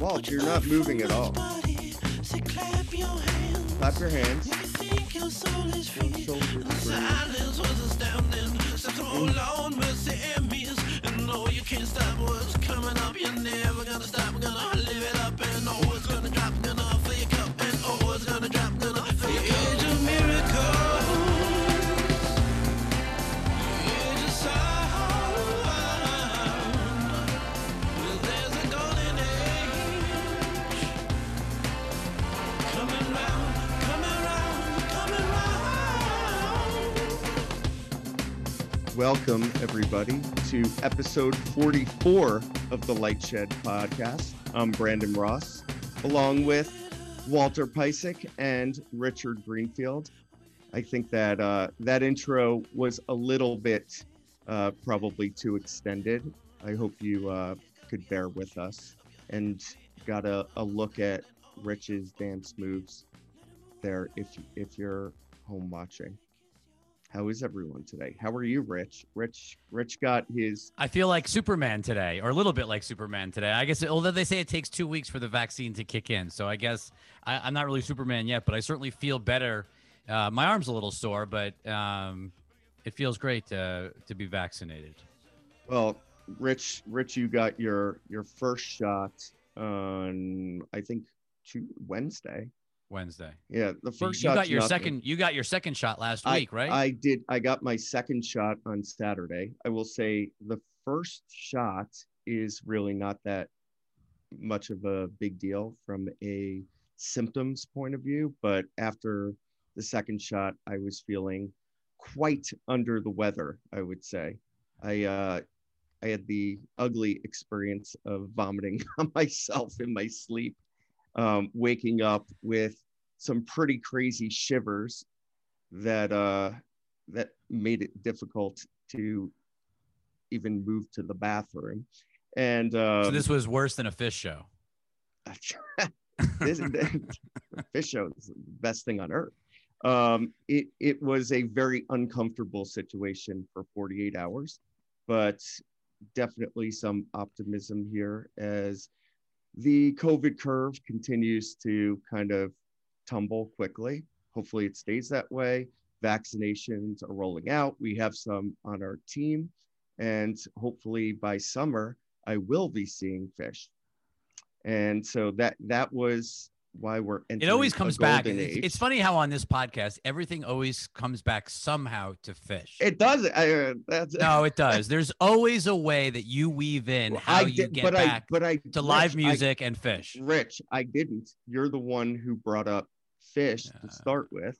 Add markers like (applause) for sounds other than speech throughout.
Walt, you're not moving at all. Clap your hands. Your shoulders free. can't stop what's coming up. You're never gonna stop. Welcome, everybody, to episode 44 of the Lightshed podcast. I'm Brandon Ross, along with Walter Piecyk and Richard Greenfield. I think that uh, that intro was a little bit uh, probably too extended. I hope you uh, could bear with us and got a, a look at Rich's dance moves there if if you're home watching. How is everyone today? How are you, Rich? Rich, Rich got his. I feel like Superman today, or a little bit like Superman today. I guess, although they say it takes two weeks for the vaccine to kick in, so I guess I, am not really Superman yet, but I certainly feel better. Uh, my arm's a little sore, but um, it feels great to to be vaccinated. Well, Rich, Rich, you got your your first shot on I think Wednesday. Wednesday. Yeah, the first so you shot. got your nothing. second. You got your second shot last I, week, right? I did. I got my second shot on Saturday. I will say the first shot is really not that much of a big deal from a symptoms point of view, but after the second shot, I was feeling quite under the weather. I would say. I uh, I had the ugly experience of vomiting (laughs) on myself in my sleep um, waking up with some pretty crazy shivers that uh, that made it difficult to even move to the bathroom. And um, so this was worse than a Phish show. (laughs) this, Phish show is the best thing on earth. Um, it it was a very uncomfortable situation for 48 hours, but definitely some optimism here as the COVID curve continues to kind of tumble quickly. Hopefully, it stays that way. Vaccinations are rolling out. We have some on our team. And hopefully, by summer, I will be seeing Phish. And so that that was why we're it always comes back it's, it's, funny how on this podcast everything always comes back somehow to Phish. It does I, uh, that's, no it does. There's always a way that you weave in well, how you get but back I, but I, to rich, live music I, and Phish. Rich i didn't. You're the one who brought up Phish yeah. to start with.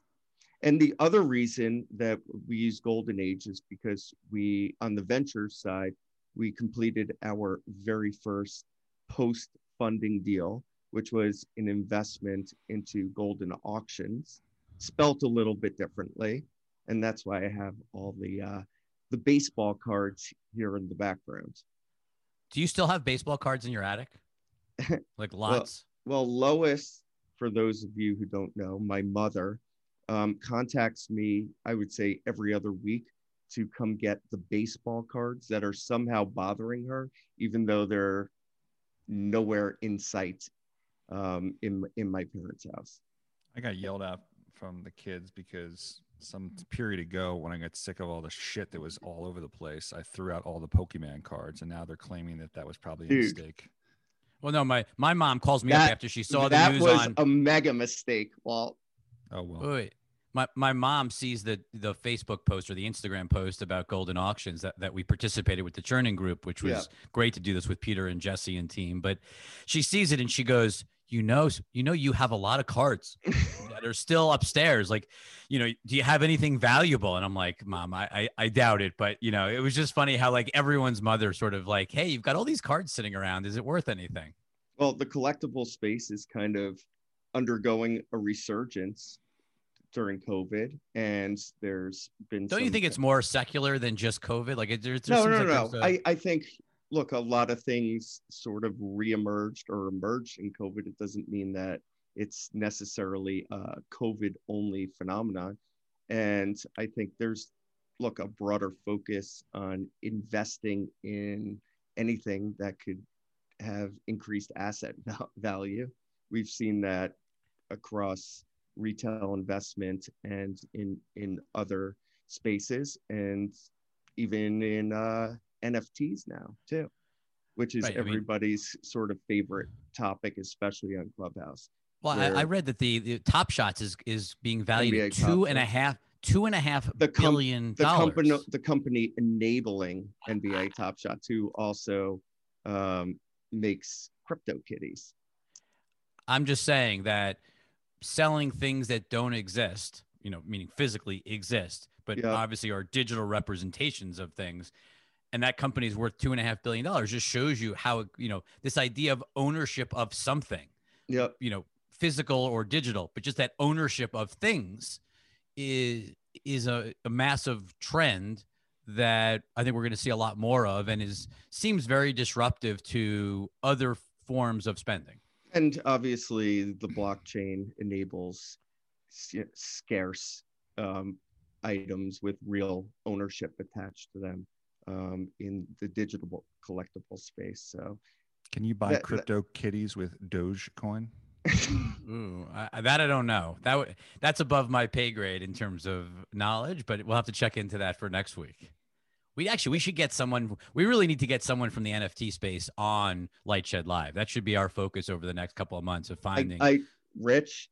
And the other reason that we use golden age is because we on the venture side we completed our very first post funding deal which was an investment into Goldin auctions, spelt a little bit differently. And that's why I have all the uh, the baseball cards here in the background. Do you still have baseball cards in your attic? (laughs) Like lots? well, well, Lois, for those of you who don't know, my mother um, contacts me, I would say every other week to come get the baseball cards that are somehow bothering her, even though they're nowhere in sight um, in in my parents' house. I got yelled at from the kids because some period ago when I got sick of all the shit that was all over the place, I threw out all the Pokemon cards, and now they're claiming that that was probably a mistake. Well, no, my my mom calls me that, up after she saw the news That was on a mega mistake. Walt. Oh well. Wait, my my mom sees the the Facebook post or the Instagram post about Goldin auctions that, that we participated with the Chernin Group, which was yeah. great to do this with Peter and Jesse and team. But she sees it and she goes, you know you know you have a lot of cards (laughs) that are still upstairs. Like you know do you have anything valuable? And i'm like mom I, I, I doubt it. But you know it was just funny how like everyone's mother sort of like hey you've got all these cards sitting around. Is it worth anything? Well the collectible space is kind of undergoing a resurgence during COVID, and there's been. Don't you think it's more secular than just COVID? Like, it, there's, no, no, no, no. I, I think look, a lot of things sort of reemerged or emerged in COVID. It doesn't mean that it's necessarily a COVID only phenomenon. And I think there's, look, a broader focus on investing in anything that could have increased asset value. We've seen that across retail investment and in in other spaces and even in uh, NFTs now too, which is Right, I mean- everybody's sort of favorite topic, especially on Clubhouse. Well, I, I read that the, the Top Shots is is being valued at NBA two and a half two and a half The com- billion The dollars. company, the company enabling NBA Top Shot to also um, makes CryptoKitties. I'm just saying that selling things that don't exist, you know, meaning physically exist, but Yeah. obviously are digital representations of things. And that company is worth two and a half billion dollars. Just shows you how you know this idea of ownership of something, Yep. you know, physical or digital, but just that ownership of things is is a, a massive trend that I think we're going to see a lot more of, and is seems very disruptive to other forms of spending. And obviously, the blockchain enables scarce um, items with real ownership attached to them um, in the digital collectible space. So, Can you buy That- that- crypto kitties with Dogecoin? (laughs) Ooh, I, that I don't know. That w- that's above my pay grade in terms of knowledge, but we'll have to check into that for next week. We actually we should get someone. We really need to get someone from the NFT space on Lightshed Live. That should be our focus over the next couple of months of finding. I, Rich,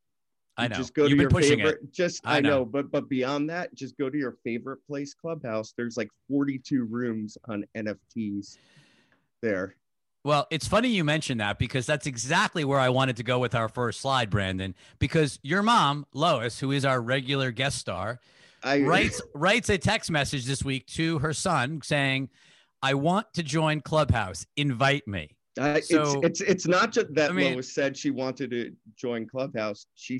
I know just go you've to been your pushing favorite. it. Just I I, know. know. but but beyond that, just go to your favorite place, Clubhouse. There's like 42 rooms on NFTs there. Well, it's funny you mentioned that because that's exactly where I wanted to go with our first slide, Brandon. Because your mom, Lois, who is our regular guest star, I writes writes a text message this week to her son saying, "I want to join Clubhouse. Invite me." I, So- it's it's it's not just that I mean- Lois said she wanted to join Clubhouse. She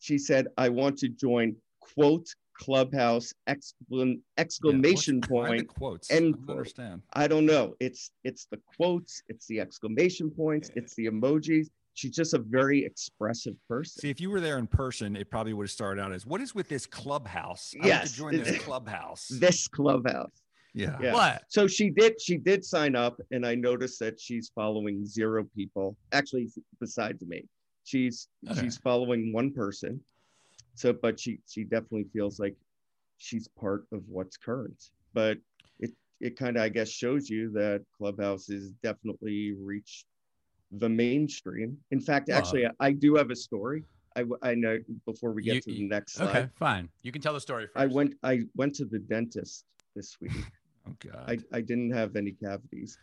she said I want to join quote Clubhouse exclam, exclamation Yeah, what's- the point. quotes. end I don't understand. I don't know. It's it's the quotes, it's the exclamation points, Yeah. it's the emojis. She's just a very expressive person. See, if you were there in person, it probably would have started out as, "What is with this clubhouse? I Yes. to join this clubhouse." this Clubhouse. yeah. Yeah. What? So she did she did sign up and I noticed that she's following zero people. Actually besides me. She's Okay. she's following one person. So but she she definitely feels like she's part of what's current. But it it kind of I guess shows you that Clubhouse has definitely reached the mainstream. In fact, Well- actually I, I do have a story. I know before we get You- to the next slide. Okay, fine. You can tell the story first. I went I went to the dentist this week. (laughs) Oh God. I, I didn't have any cavities.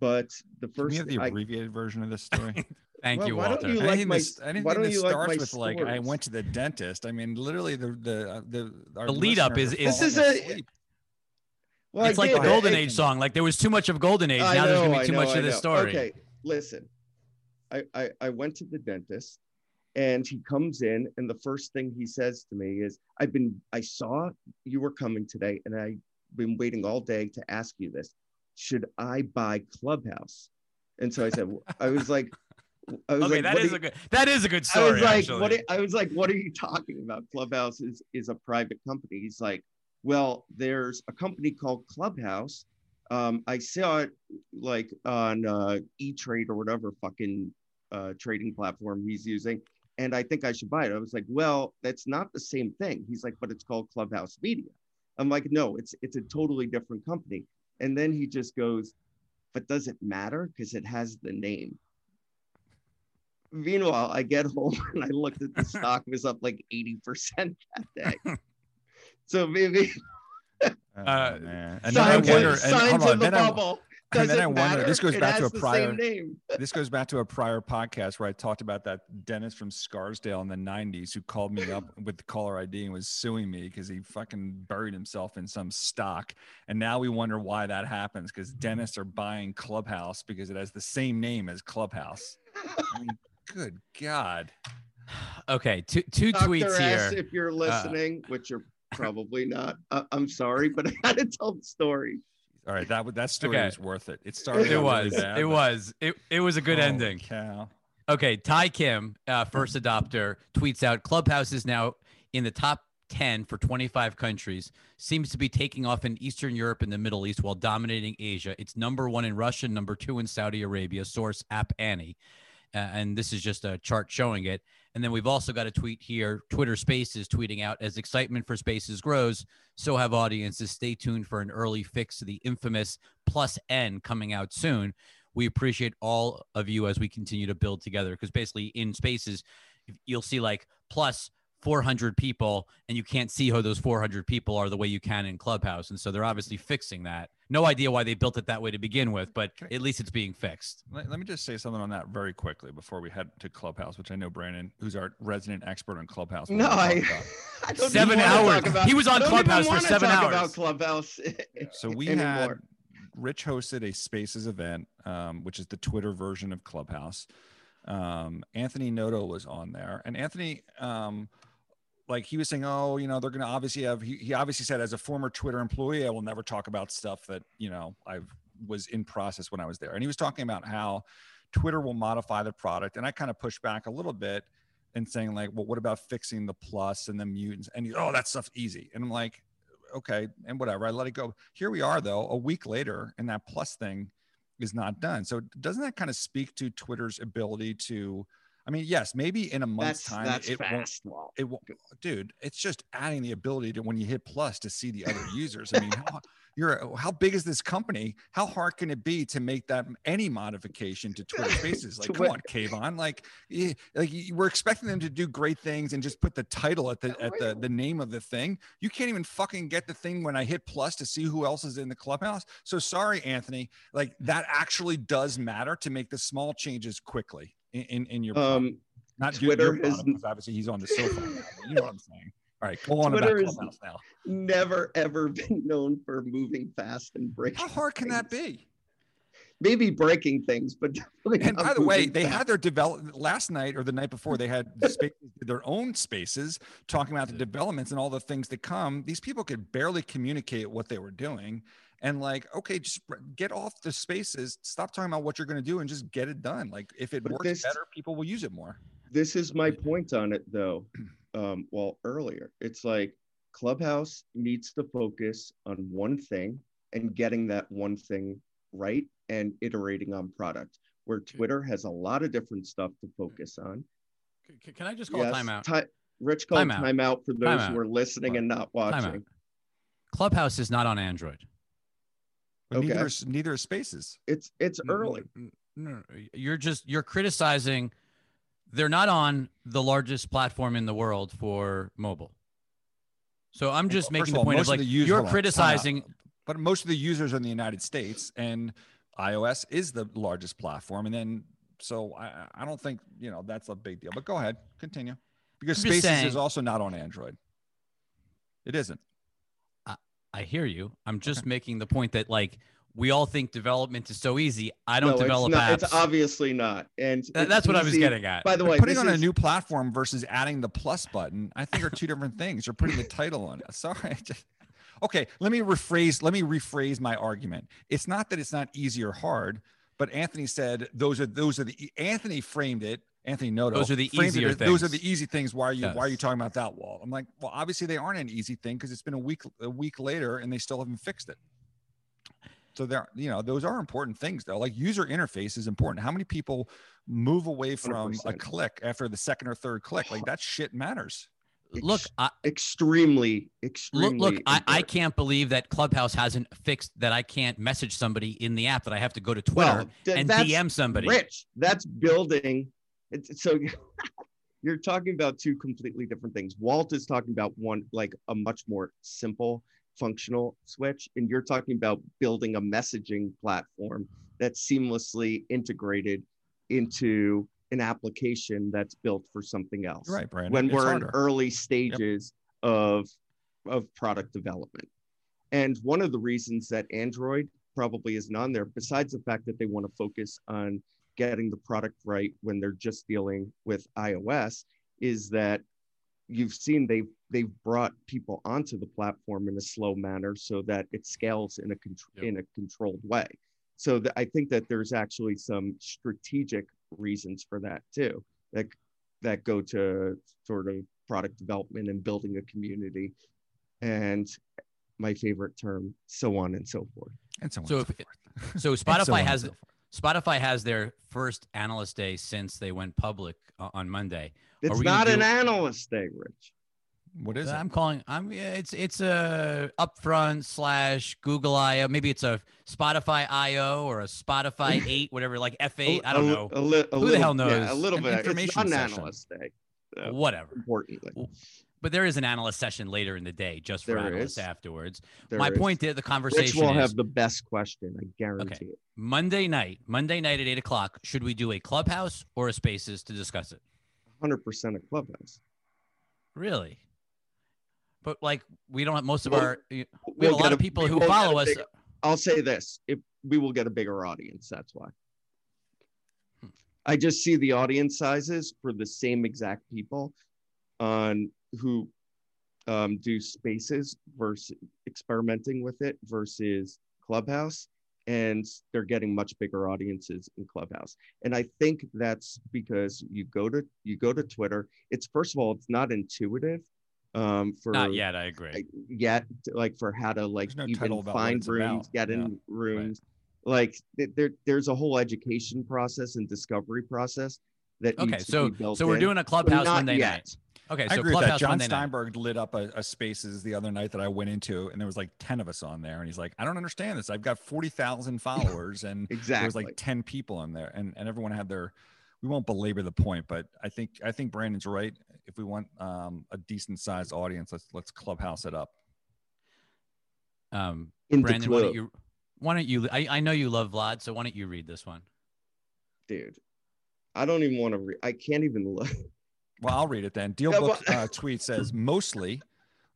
But the Can we first have the I, abbreviated version of this story? (laughs) Thank Well, you, why don't you- like anything my- that's- anything why don't that you like starts my with like I went to the dentist. I mean, literally the the the our The lead up is- is- This falling is a- asleep. well, I it's like did. the Golden I- Age song. Like there was too much of Golden Age. I now there's gonna be too know, much of this story. Okay, listen. I, I I went to the dentist and he comes in and the first thing he says to me is I've been I saw you were coming today and I've been waiting all day to ask you this. Should I buy Clubhouse? And so I said I was like I was Okay, like, that is do a good. That is a good story. I was like, actually. what? I was like, what are you talking about? Clubhouse is is a private company. He's like, well, there's a company called Clubhouse. Um, I saw it like on uh, E Trade or whatever fucking uh, trading platform he's using, and I think I should buy it. I was like, well, that's not the same thing. He's like, but it's called Clubhouse Media. I'm like, no, it's it's a totally different company. And then he just goes, but does it matter? Because it has the name. Meanwhile, I get home (laughs) and I looked at the (laughs) stock was up like 80% that (laughs) day. so maybe Oh, Uh, man. And then I signs, wonder. in, And, signs hold on, in the then I- bubble. and then Does it I wonder- this goes It back to a prior- (laughs) this goes back to a prior podcast where I talked about that dentist from Scarsdale in the 90s who called me up with the caller ID and was suing me because he fucking buried himself in some stock. And now we wonder why that happens because dentists are buying Clubhouse because it has the same name as Clubhouse. I mean, good God. Okay, two two Dr. tweets S, here. if you're uh, listening, which you're probably not, I- I'm sorry, but (laughs) I had to tell the story. All right, that that story Okay. was worth it. It started. It out really was. bad, It but- was. It it was a good Holy ending. Cow. Okay, Tae Kim, uh, first adopter, tweets out Clubhouse is now in the top 10 for 25 countries, seems to be taking off in Eastern Europe and the Middle East while dominating Asia. It's number one in Russia, number two in Saudi Arabia. Source App Annie. Uh, and this is just a chart showing it. And then we've also got a tweet here Twitter Spaces tweeting out as excitement for Spaces grows, so have audiences. Stay tuned for an early fix to the infamous Plus N coming out soon. We appreciate all of you as we continue to build together because basically in Spaces, you'll see like plus 400 people and you can't see who those 400 people are the way you can in Clubhouse. And so they're obviously fixing that. No idea why they built it that way to begin with, but at least it's being fixed. Let, let, me just say something on that very quickly before we head to Clubhouse, which I know Brandon, who's our resident expert on Clubhouse. No, I, (laughs) I seven hours. About, he was on Clubhouse for seven hours. About Clubhouse. (laughs) so we anymore. had Rich hosted a Spaces event, um, which is the Twitter version of Clubhouse. Um, Anthony Noto was on there, and Anthony. Um, like he was saying, oh, you know, they're going to obviously have, he, he obviously said, as a former Twitter employee, I will never talk about stuff that, you know, I was in process when I was there. And he was talking about how Twitter will modify the product. And I kind of pushed back a little bit and saying, like, well, what about fixing the plus and the mutants? And he, oh, that stuff's easy. And I'm like, okay, and whatever. I let it go. Here we are, though, a week later, and that plus thing is not done. So doesn't that kind of speak to Twitter's ability to, I mean, yes, maybe in a month's that's, time, that's it fast. won't. It won't, dude. It's just adding the ability to when you hit plus to see the other (laughs) users. I mean, how, you're uh, how big is this company? How hard can it be to make that any modification to Twitter Spaces? (laughs) Like, come on, Kayvon. Like, eh, like we're expecting them to do great things and just put the title at the at the the name of the thing. You can't even fucking get the thing when I hit plus to see who else is in the clubhouse. So sorry, Anthony. Like that actually does matter to make the small changes quickly in in your um, not Twitter your, is obviously he's on the sofa. you know what I'm saying. All right, go on Twitter about Clubhouse now. Never ever been known for moving fast and breaking. How hard can things. that be? Maybe breaking things, but and by the way, they had their development last night or the night before. They had spaces, (laughs) their own spaces talking about the developments and all the things that come. These people could barely communicate what they were doing, and like okay just get off the spaces stop talking about what you're going to do and just get it done like if it but works this, better people will use it more. This is my point on it though um well earlier. It's like clubhouse needs to focus on one thing and getting that one thing right and iterating on product where twitter has a lot of different stuff to focus on. Can i just call yes, timeout? ti- rich call timeout. time out for those time who are listening and not watching. Clubhouse is not on android okay. neither is, neither is spaces. It's it's early. No, you're just you're criticizing. They're not on the largest platform in the world for mobile. So I'm just well, making the all, point of like you're criticizing, but most of the users are in the United States, and iOS is the largest platform. And then, so I, I don't think you know that's a big deal. But go ahead, continue, because Spaces saying, is also not on Android. It isn't. I hear you. I'm just making the point that like we all think development is so easy. I don't no, develop it's not, apps. It's obviously not. And Th- that's what I was getting at. By the way, putting on is... a new platform versus adding the plus button, I think are two different things. You're putting the title on it. (laughs) Sorry. (laughs) okay, let me rephrase. Let me rephrase my argument. It's not that it's not easy or hard, but Anthony said those are those are the Anthony framed it Anthony Noto. Those are the easier it, things. Those are the easy things. Why are you yes. Why are you talking about that wall? I'm like, well, obviously they aren't an easy thing because it's been a week a week later and they still haven't fixed it. So there, you know, those are important things though. Like user interface is important. How many people move away from 100%. a click after the second or third click? Like that shit matters. Look, I, extremely, extremely. Look, look I, I, can't believe that Clubhouse hasn't fixed that. I can't message somebody in the app. That I have to go to Twitter well, th- and DM somebody. Rich, that's building it's, so (laughs) you're talking about two completely different things. Walt is talking about one like a much more simple functional switch, and you're talking about building a messaging platform that's seamlessly integrated into an application that's built for something else. Right, Brandon. When it's we're harder. in early stages yep. of of product development. And one of the reasons that Android probably isn't on there, besides the fact that they want to focus on getting the product right when they're just dealing with iOS is that you've seen they've they've brought people onto the platform in a slow manner so that it scales in a yep. in a controlled way. So the, I think that there's actually some strategic reasons for that too that that go to sort of product development and building a community. And my favorite term, so on and so forth. And so, on So and if- so forth. So (laughs) And so Spotify on and has so forth. Spotify has their first analyst day since they went public uh, on Monday. It's we not do- an analyst day, Rich. What is it? I'm calling. I'm. yeah, It's it's a upfront slash Google I/O. Maybe it's a Spotify I/O or a Spotify (laughs) eight, whatever, like F8. I don't know. A, li- a Who the little, hell Yeah, knows? a little An bit. It's information not an session. analyst day. uh, Whatever. Importantly, But there is an analyst session later in the day, just for There analysts is. afterwards. there My is- point is the Rich conversation will is have the best question. I guarantee it. Monday night. Monday night at eight o'clock. Should we do a clubhouse or a spaces to discuss it? Hundred percent of clubhouse. Really? But like we don't have most of We'll- our. We We'll have a lot get of people who follow us. bigger- I'll say this: if we will get a bigger audience, that's why. Hmm. I just see the audience sizes for the same exact people on who um, do spaces versus experimenting with it versus Clubhouse, and they're getting much bigger audiences in Clubhouse. And I think that's because you go to you go to Twitter. It's first of all, it's not intuitive um, for Not yet. I agree. like, yet like for how to like no even title about what find rooms about. get Yeah, in rooms like th- there there's a whole education process and discovery process that Okay, needs to so be built so we're in, doing a clubhouse not Monday yet. night. Okay, I so agree with that. John Monday night. Steinberg lit up a, a Spaces the other night that I went into, and there was like ten of us on there, and he's like, "I don't understand this. I've got forty thousand followers, and (laughs) there was like 10 people in there and, and everyone had their we won't belabor the point but i think i think brandon's right if we want um, a decent sized audience let's let's clubhouse it up Um, in the Brandon, why don't you? Why don't you? I, I know you love Vlad, so why don't you read this one? dude i don't even want to read i can't even look well i'll read it then. Deal Yeah, book but- uh, (laughs) tweet says mostly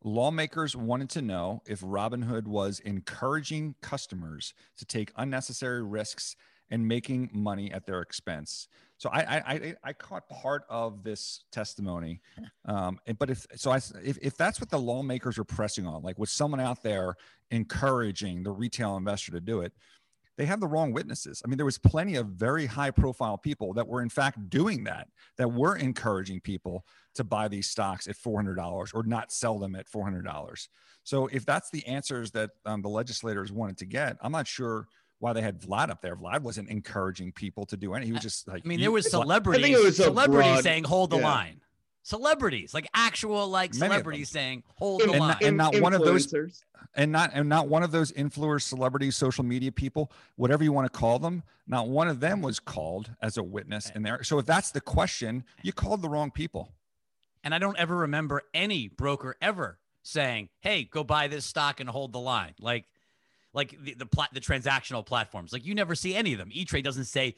lawmakers wanted to know if robinhood was encouraging customers to take unnecessary risks and making money at their expense. So i i i, I caught part of this testimony um but if so i if, if that's what the lawmakers are pressing on like was someone out there encouraging the retail investor to do it they have the wrong witnesses. I mean, there was plenty of very high profile people that were in fact doing that, that were encouraging people to buy these stocks at $400 or not sell them at $400. So if that's the answers that um, the legislators wanted to get, I'm not sure why they had Vlad up there. Vlad wasn't encouraging people to do anything. He was just like, I mean, there was Vlad- celebrities, was a celebrities broad- saying "Hold the yeah. line." Celebrities, like actual like Many celebrities saying "Hold In- the And line." not- and not one of those- and not and not one of those influencers, celebrities, social media people, whatever you want to call them, not one of them was called as a witness in there. So if that's the question, you called the wrong people. And I don't ever remember any broker ever saying, "Hey, go buy this stock and hold the line." Like, like the the, plat- the transactional platforms. Like you never see any of them. E Trade doesn't say,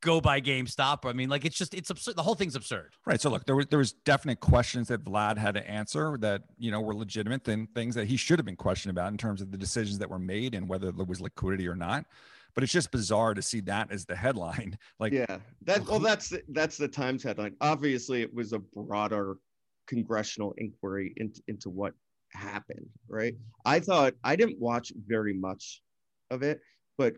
"Go buy GameStop." I mean, like it's just it's absurd. The whole thing's absurd. Right. So look, there was there was definite questions that Vlad had to answer that you know were legitimate and things that he should have been questioned about in terms of the decisions that were made and whether there was liquidity or not. But it's just bizarre to see that as the headline. (laughs) Like, yeah that well that's the, that's the times headline obviously it was a broader congressional inquiry into, into what happened right i thought i didn't watch very much of it but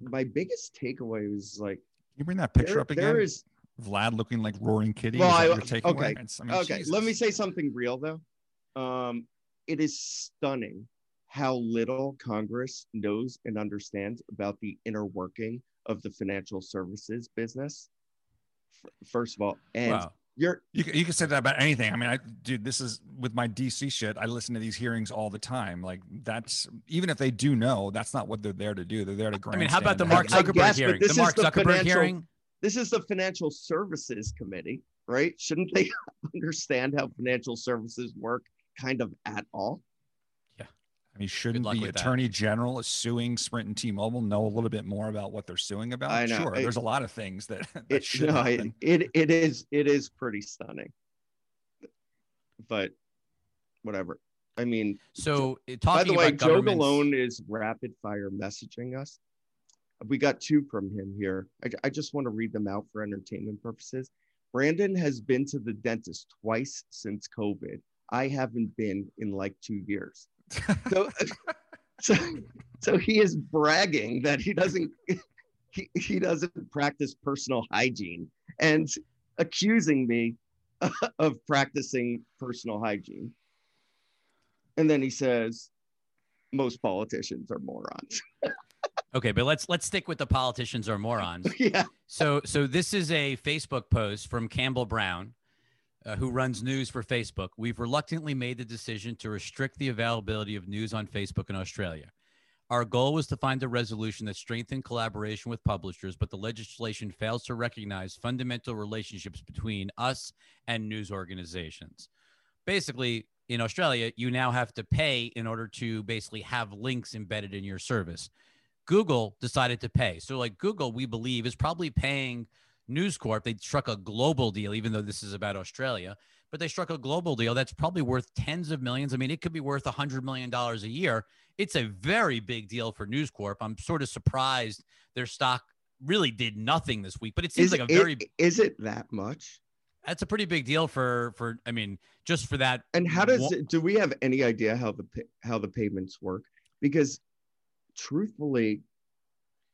my biggest takeaway was like can you bring that picture there, up again? there is Vlad looking like roaring kitty. Well, I- okay, I mean, okay let me say something real though um it is stunning how little congress knows and understands about the inner working of the financial services business first of all and wow. You're You can, you can say that about anything. I mean, I dude, this is with my DC shit. I listen to these hearings all the time. Like that's even if they do know, that's not what they're there to do. They're there to grant. I mean, how about the Mark and- I Zuckerberg guess, hearing? The Mark the Zuckerberg hearing. this is the financial services committee right shouldn't they (laughs) understand how financial services work kind of at all I mean, shouldn't the with that. attorney general suing Sprint and T-Mobile know a little bit more about what they're suing about? I know. Sure, I- there's a lot of things that, (laughs) that it, should no, it, it it is it is pretty stunning. But whatever. I mean So uh, by the way about joe Malone is rapid fire messaging us. We got two from him here. I, I just want to read them out for entertainment purposes. Brandon has been to the dentist twice since covid. I haven't been in like two years so, (laughs) so, so he is bragging that he doesn't he, he doesn't practice personal hygiene and accusing me (laughs) of practicing personal hygiene. And then he says, most politicians are morons. (laughs) okay, but let's let's stick with the politicians are morons. yeah. So so this is a Facebook post from Campbell Brown, uh, who runs news for Facebook. We've reluctantly made the decision to restrict the availability of news on Facebook in Australia. Our goal was to find a resolution that strengthened collaboration with publishers, but the legislation fails to recognize fundamental relationships between us and news organizations. Basically, in Australia, you now have to pay in order to basically have links embedded in your service. Google decided to pay. So, like Google, we believe is probably paying News Corp. They struck a global deal, even though this is about Australia, but they struck a global deal that's probably worth tens of millions. I mean, it could be worth a hundred million dollars a year. It's a very big deal for News Corp. I'm sort of surprised their stock really did nothing this week, but it seems is, like a very. Is it that much? that's a pretty big deal for for I mean just for that. And how does it, do we have any idea how the how the payments work? Because truthfully,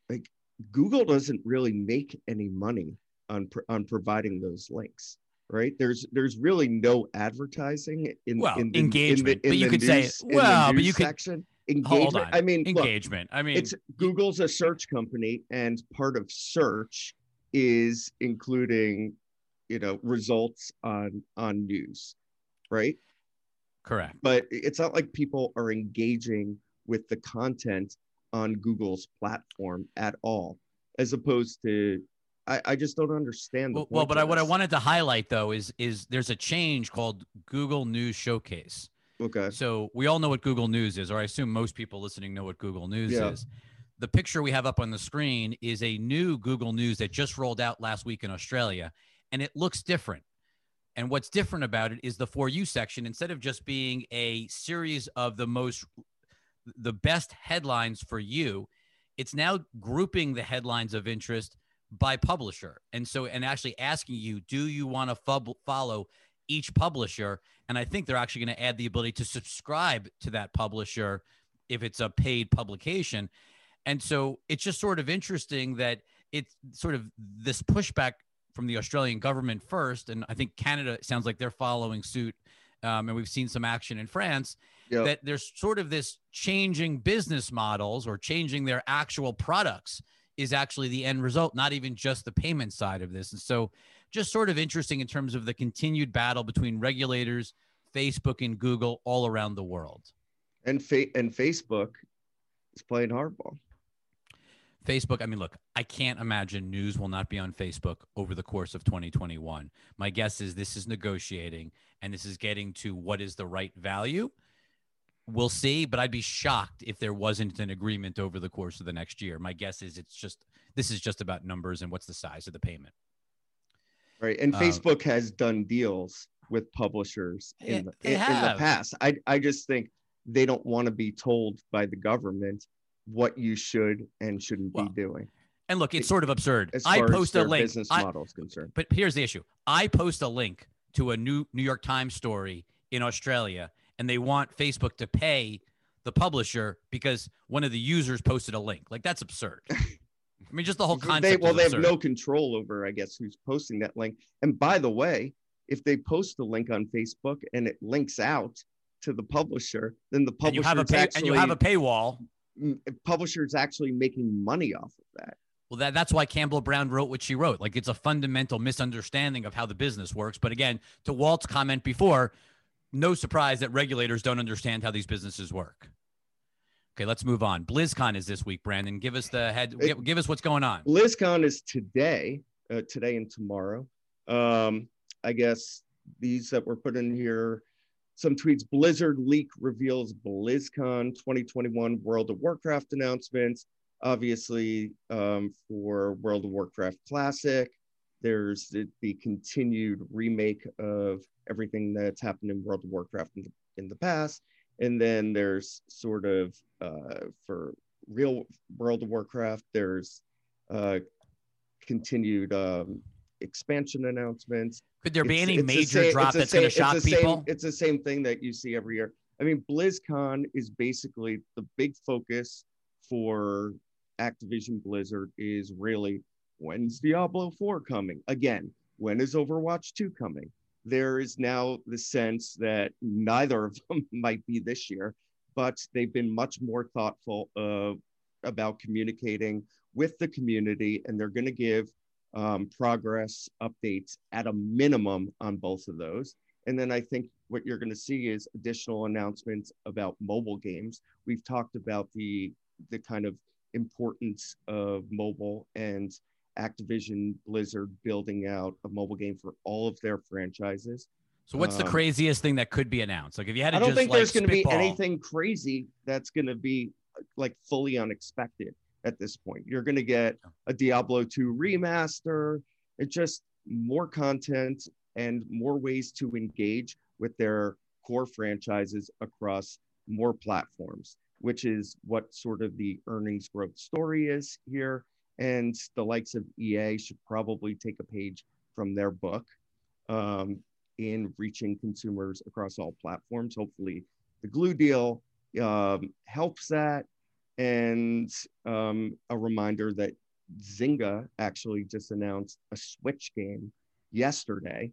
like Google doesn't really make any money on on providing those links, right? There's there's really no advertising in well in the, engagement, in the, in but you could news, say well, but you could section. engagement. I mean, engagement. Look, I mean, it's Google's a search company, and part of search is including you know results on on news right correct but it's not like people are engaging with the content on google's platform at all as opposed to i, I just don't understand well, well but I, what i wanted to highlight though is is there's a change called google news showcase okay so we all know what google news is or i assume most people listening know what google news yeah. is the picture we have up on the screen is a new google news that just rolled out last week in australia and it looks different. And what's different about it is the for you section, instead of just being a series of the most, the best headlines for you, it's now grouping the headlines of interest by publisher. And so, and actually asking you, do you want to fub- follow each publisher? And I think they're actually going to add the ability to subscribe to that publisher if it's a paid publication. And so it's just sort of interesting that it's sort of this pushback from the Australian government first, and I think Canada sounds like they're following suit. Um, and we've seen some action in France. Yep. That there's sort of this changing business models or changing their actual products is actually the end result, not even just the payment side of this. And so, just sort of interesting in terms of the continued battle between regulators, Facebook, and Google all around the world. And fa- and Facebook is playing hardball. Facebook, I mean, look, I can't imagine news will not be on Facebook over the course of 2021. My guess is this is negotiating and this is getting to what is the right value. We'll see, but I'd be shocked if there wasn't an agreement over the course of the next year. My guess is it's just this is just about numbers and what's the size of the payment. Right. And um, Facebook has done deals with publishers in, the, in, in the past. I, I just think they don't want to be told by the government what you should and shouldn't well, be doing. And look, it's sort of absurd. I post a link. Business model is concerned. But here's the issue: I post a link to a new New York Times story in Australia, and they want Facebook to pay the publisher because one of the users posted a link. Like that's absurd. (laughs) I mean, just the whole concept. They, well, they absurd. have no control over, I guess, who's posting that link. And by the way, if they post a link on Facebook and it links out to the publisher, then the publisher and you have a pay, actually, and you have a paywall publishers actually making money off of that. Well, that, that's why Campbell Brown wrote what she wrote. Like it's a fundamental misunderstanding of how the business works. But again, to Walt's comment before, no surprise that regulators don't understand how these businesses work. Okay, let's move on. BlizzCon is this week, Brandon. Give us the head. It, give, us what's going on. BlizzCon is today, uh, today and tomorrow. Um, I guess these that were put in here some tweets Blizzard leak reveals BlizzCon 2021 World of Warcraft announcements. Obviously, um, for World of Warcraft Classic, there's the, the, continued remake of everything that's happened in World of Warcraft in the, in the past. And then there's sort of uh, for real World of Warcraft, there's uh, continued um, expansion announcements. Could there be it's, any it's major same, drop that's going to shock it's people? Same, it's the same thing that you see every year. I mean, BlizzCon is basically the big focus for Activision Blizzard is really when's Diablo 4 coming? Again, when is Overwatch 2 coming? there is now the sense that neither of them (laughs) might be this year, but they've been much more thoughtful about communicating with the community, and they're going to give um, progress updates at a minimum on both of those. And then I think what you're going to see is additional announcements about mobile games. We've talked about the the kind of importance of mobile and Activision Blizzard building out a mobile game for all of their franchises. So what's the um, craziest thing that could be announced? Like if you had to I don't just, think like, there's going to be anything crazy that's going to be like fully unexpected at this point. You're going to get a Diablo 2 remaster. It's just more content and more ways to engage with their core franchises across more platforms, which is what sort of the earnings growth story is here. And the likes of EA should probably take a page from their book um, in reaching consumers across all platforms. Hopefully, the Glu deal um, helps that. And um, a reminder that Zynga actually just announced a Switch game yesterday,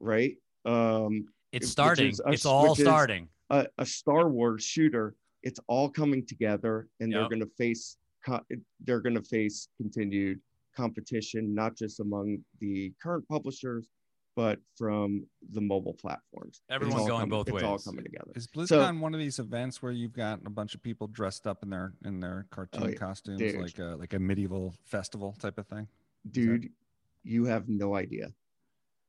right? Um, it's starting. a- it's all starting. a, a Star Wars shooter. It's all coming together, and they're going to face they're going to face continued competition, not just among the current publishers, but from the mobile platforms. It's Everyone's going coming- both It's all coming together. Is BlizzCon one of these events where you've got a bunch of people dressed up in their in their cartoon Oh, yeah. costumes, Dude. like a like a medieval festival type of thing? Dude, you have no idea.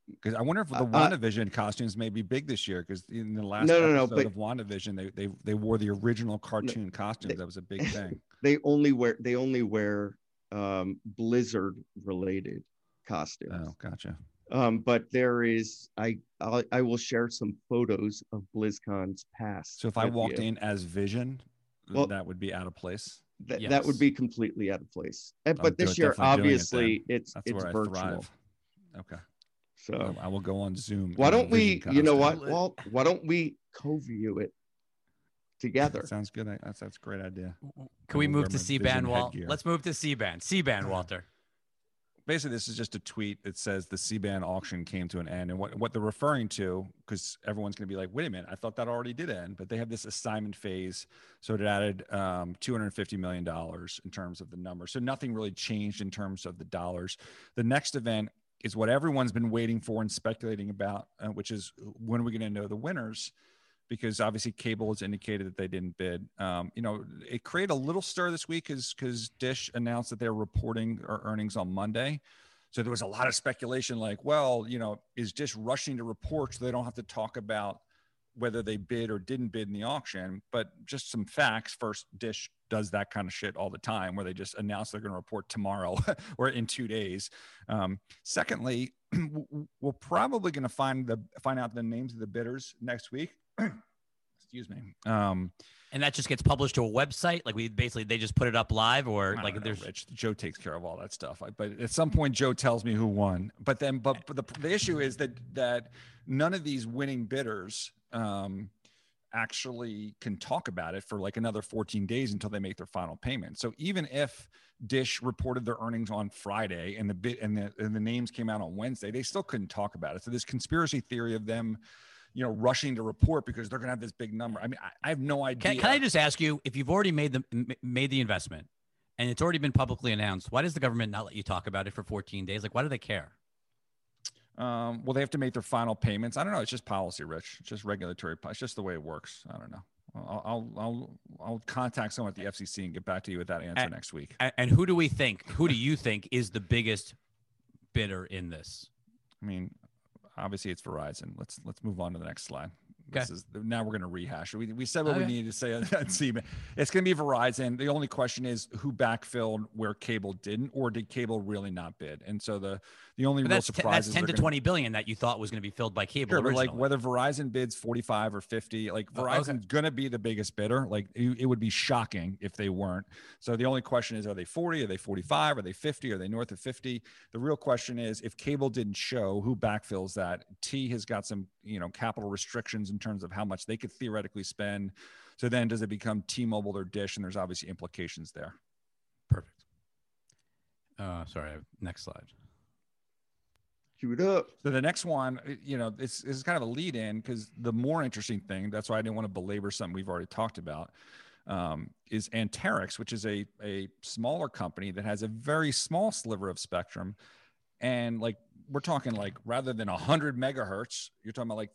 Because I wonder if the Uh, uh, WandaVision costumes may be big this year. Because in the last No, no, no, episode but- of WandaVision, they, they they wore the original cartoon costumes. That was a big thing. (laughs) They only wear they only wear um, Blizzard related costumes. Oh, gotcha. Um, but there is I I'll, I will share some photos of BlizzCon's past. So if I walked you. in as Vision, Well- that would be out of place. that, that would be completely out of place. But this year, doing it obviously, it's That's it's virtual. Okay. So I will go on Zoom. why don't we? You know what? costume. Well, why don't we co-view it together? Sounds good. That's that's a great idea. Can we move to C band, Walt? headgear. Let's move to C band. C band, Walter. basically this is just a tweet that says the C-band auction came to an end and what, what they're referring to because everyone's going to be like wait a minute i thought that already did end but they have this assignment phase so it added um, 250 million dollars in terms of the number so nothing really changed in terms of the dollars the next event is what everyone's been waiting for and speculating about uh, which is when are we going to know the winners because obviously cable has indicated that they didn't bid. Um, you know, it created a little stir this week because because Dish announced that they're reporting their earnings on Monday. So there was a lot of speculation, like, well, you know, is Dish rushing to report so they don't have to talk about whether they bid or didn't bid in the auction? But just some facts. First, Dish does that kind of shit all the time, where they just announce they're going to report tomorrow (laughs) or in two days. Um, secondly, (clears throat) we're probably going to find the find out the names of the bidders next week. (clears throat) Excuse me. Um, And that just gets published to a website. Like we basically they just put it up live, or like know, there's Rich. Joe takes care of all that stuff. I, but at some point, Joe tells me who won. But then, but, but the, the issue is that that none of these winning bidders um, actually can talk about it for like another 14 days until they make their final payment. So even if Dish reported their earnings on Friday and the bit and the and the names came out on Wednesday, they still couldn't talk about it. So this conspiracy theory of them. You know, rushing to report because they're going to have this big number. I mean, I, I have no idea. Can, can I just ask you if you've already made the made the investment and it's already been publicly announced? Why does the government not let you talk about it for 14 days? Like, why do they care? Um, well, they have to make their final payments. I don't know. It's just policy, Rich. It's just regulatory. It's just the way it works. I don't know. I'll I'll I'll, I'll contact someone at the FCC and get back to you with that answer And- next week. And, and who do we think? Who do you think is the biggest bidder in this? I mean, obviously it's Verizon. Let's let's move on to the next slide. This is now we're going to rehash. it. We, we said what oh, we needed to say on CB. It's going to be Verizon. The only question is who backfilled where cable didn't, or did cable really not bid? And so the the only But real that's, surprise that's is 10 to gonna- 20 billion that you thought was going to be filled by cable. Sure, but like whether Verizon bids 45 or 50, like Oh, okay. Verizon's going to be the biggest bidder. Like it, it would be shocking if they weren't. So the only question is, are they 40? Are they 45? Are they 50? Are they north of 50? The real question is, if cable didn't show, who backfills that? T has got some, you know, capital restrictions in terms of how much they could theoretically spend. So then does it become T-Mobile or Dish? And there's obviously implications there. Perfect. Uh, sorry. Next slide. Cue it up. So the next one, you know, this is kind of a lead in because the more interesting thing, that's why I didn't want to belabor something we've already talked about, um, is Anterix, which is a, a smaller company that has a very small sliver of spectrum. And like, we're talking like rather than 100 megahertz, you're talking about like,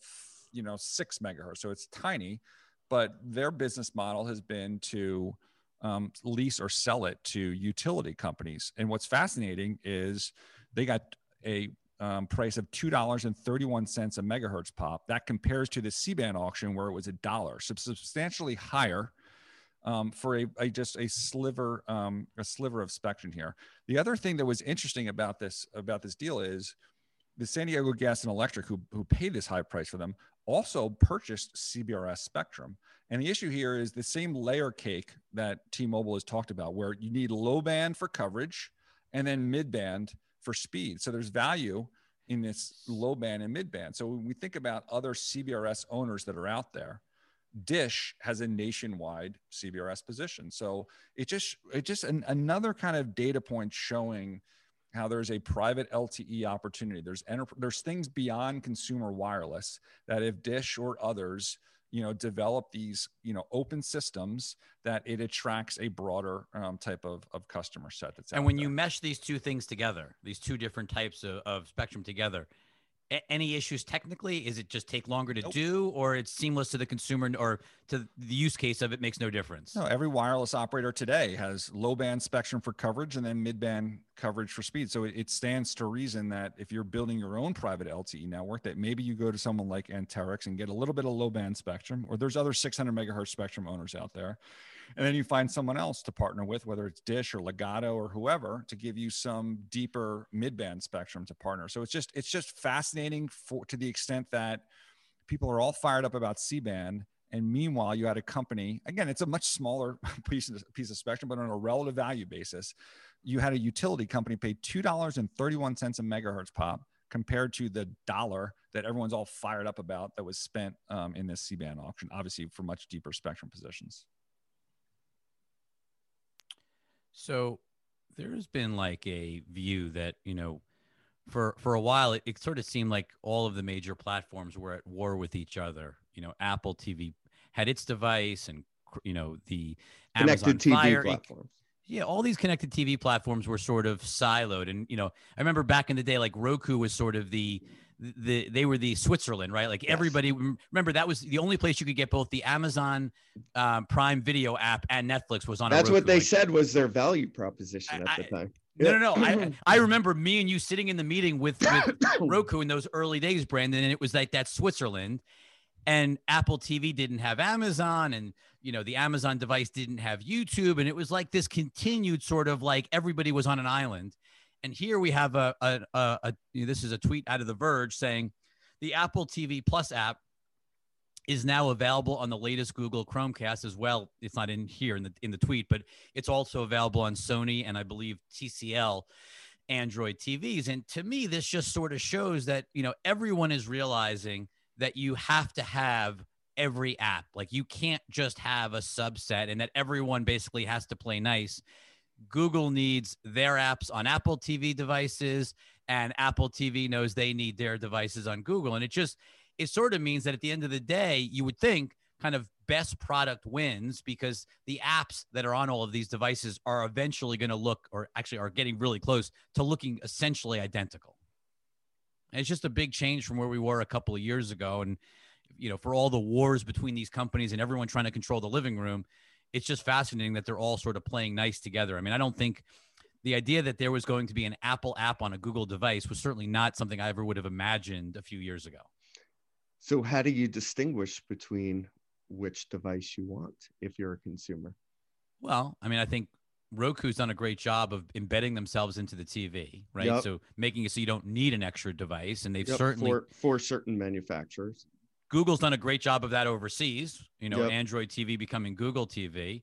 you know, six megahertz. So it's tiny, but their business model has been to um, lease or sell it to utility companies. And what's fascinating is they got a um, price of $2.31 a megahertz pop. That compares to the C-band auction where it was a dollar, so substantially higher um, for a, a, just a sliver um, a sliver of spectrum here. The other thing that was interesting about this about this deal is the San Diego Gas and Electric, who who paid this high price for them, also purchased CBRS spectrum. And the issue here is the same layer cake that T-Mobile has talked about, where you need low band for coverage and then mid band for speed. So there's value in this low band and mid band. So when we think about other CBRS owners that are out there, Dish has a nationwide CBRS position. So it just it just an, another kind of data point showing how there's a private LTE opportunity. There's enter, there's things beyond consumer wireless that if Dish or others you know develop these you know open systems that it attracts a broader um, type of, of customer set that's and when there. you mesh these two things together these two different types of, of spectrum together any issues technically? Is it just take longer to nope. do, or it's seamless to the consumer, or to the use case of it makes no difference? No, every wireless operator today has low band spectrum for coverage and then mid band coverage for speed. So it, stands to reason that if you're building your own private LTE network, that maybe you go to someone like Anterix and get a little bit of low band spectrum, or there's other 600 megahertz spectrum owners out there and then you find someone else to partner with, whether it's Dish or Ligado or whoever, to give you some deeper mid-band spectrum to partner. So it's just it's just fascinating for to the extent that people are all fired up about C-band. And meanwhile, you had a company, again, it's a much smaller (laughs) piece of, piece of spectrum, but on a relative value basis, you had a utility company pay $2.31 a megahertz pop compared to the dollar that everyone's all fired up about that was spent um, in this C-band auction, obviously for much deeper spectrum positions. So there's been like a view that, you know, for for a while it, it sort of seemed like all of the major platforms were at war with each other. You know, Apple TV had its device and you know, the connected Amazon TV Fire, platforms. Yeah, all these connected TV platforms were sort of siloed, and you know, I remember back in the day, like Roku was sort of the the they were the Switzerland, right? Like yes. everybody remember that was the only place you could get both the Amazon um, Prime Video app and Netflix was on. That's what they like, said was their value proposition at I, the time. No, no, no. I, I remember me and you sitting in the meeting with, with (coughs) Roku in those early days, Brandon, and it was like that Switzerland, and Apple TV didn't have Amazon, and you know the Amazon device didn't have YouTube, and it was like this continued sort of like everybody was on an island and here we have a, a, a, a this is a tweet out of The Verge saying the Apple TV Plus app is now available on the latest Google Chromecast as well. It's not in here in the in the tweet, but it's also available on Sony and I believe TCL Android TVs. And to me, this just sort of shows that you know everyone is realizing that you have to have every app. Like you can't just have a subset, and that everyone basically has to play nice. Google needs their apps on Apple TV devices, and Apple TV knows they need their devices on Google. And it just, it sort of means that at the end of the day, you would think kind of best product wins because the apps that are on all of these devices are eventually going to look, or actually are getting really close to looking essentially identical. And it's just a big change from where we were a couple of years ago. And, you know, for all the wars between these companies and everyone trying to control the living room, it's just fascinating that they're all sort of playing nice together. I mean, I don't think the idea that there was going to be an Apple app on a Google device was certainly not something I ever would have imagined a few years ago. So, how do you distinguish between which device you want if you're a consumer? Well, I mean, I think Roku's done a great job of embedding themselves into the TV, right? Yep. So making it so you don't need an extra device, and they've yep, certainly for, for certain manufacturers. Google's done a great job of that overseas. You know, Yep. Android TV becoming Google TV.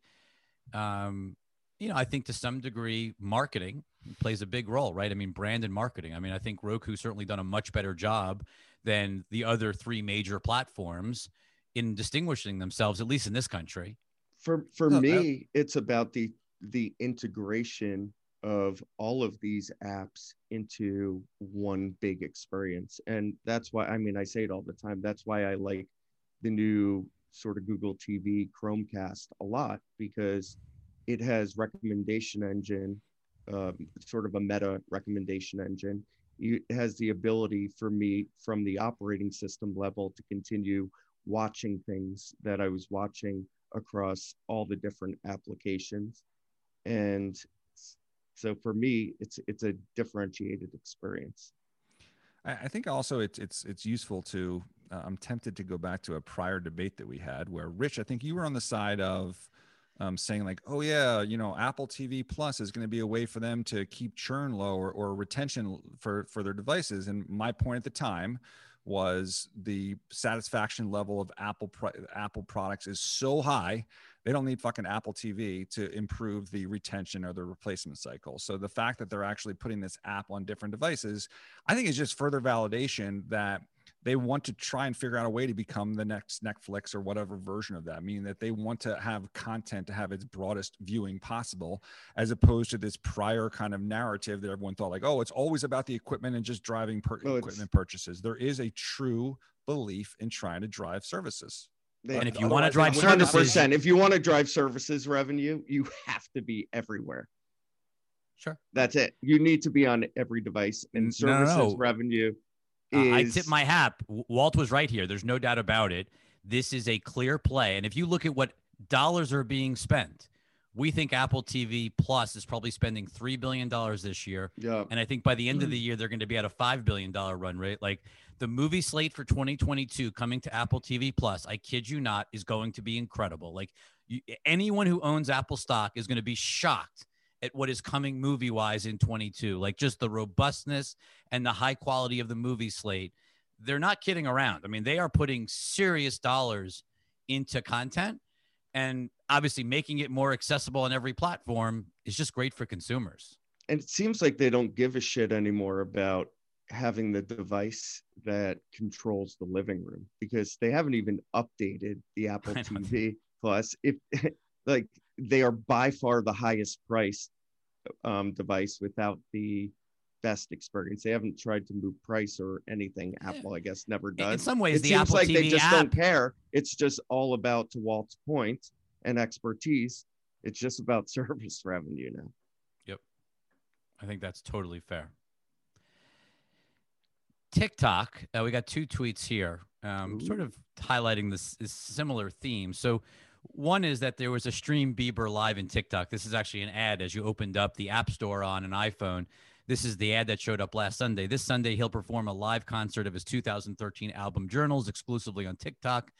Um, you know, I think to some degree, marketing plays a big role, right? I mean, brand and marketing. I mean, I think Roku's certainly done a much better job than the other three major platforms in distinguishing themselves, at least in this country. For for No, I- me, it's about the the integration of all of these apps into one big experience. And that's why, I mean, I say it all the time. That's why I like the new sort of Google TV Chromecast a lot because it has recommendation engine, um, sort of a meta recommendation engine. It has the ability for me from the operating system level to continue watching things that I was watching across all the different applications. And so for me, it's it's a differentiated experience. I think also it's it's it's useful to. Uh, I'm tempted to go back to a prior debate that we had where Rich, I think you were on the side of um, saying like, oh yeah, you know, Apple TV Plus is going to be a way for them to keep churn low or, or retention for for their devices. And my point at the time was the satisfaction level of Apple Apple products is so high they don't need fucking Apple TV to improve the retention or the replacement cycle. So the fact that they're actually putting this app on different devices, I think is just further validation that they want to try and figure out a way to become the next Netflix or whatever version of that, meaning that they want to have content to have its broadest viewing possible, as opposed to this prior kind of narrative that everyone thought like, oh, it's always about the equipment and just driving per- equipment purchases. There is a true belief in trying to drive services. They, and if you want to drive services, if you want to drive services revenue, you have to be everywhere. Sure. That's it. You need to be on every device, and services no, no, no. revenue. Is... Uh, I tip my hat. Walt was right here. There's no doubt about it. This is a clear play, and if you look at what dollars are being spent, we think Apple TV Plus is probably spending three billion dollars this year. Yeah. And I think by the end of the year they're going to be at a five billion dollar run rate. Like the movie slate for 2022 coming to Apple TV Plus, I kid you not, is going to be incredible. Like you, anyone who owns Apple stock is going to be shocked at what is coming movie wise in 22. Like just the robustness and the high quality of the movie slate. They're not kidding around. I mean, they are putting serious dollars into content and obviously making it more accessible on every platform is just great for consumers. And it seems like they don't give a shit anymore about having the device that controls the living room because they haven't even updated the (laughs) Apple TV Plus. If (laughs) like they are by far the highest price um, device without the best experience. They haven't tried to move price or anything. Apple, I guess, never does. In some ways, it the seems Apple like TV they just app... don't care. It's just all about, to Walt's point, and expertise. It's just about (laughs) service revenue now. Yep, I think that's totally fair. TikTok, uh, we got two tweets here, um, sort of highlighting this, this similar theme. So, one is that there was a stream Bieber live in TikTok. This is actually an ad as you opened up the App Store on an iPhone. This is the ad that showed up last Sunday. This Sunday, he'll perform a live concert of his 2013 album Journals exclusively on TikTok.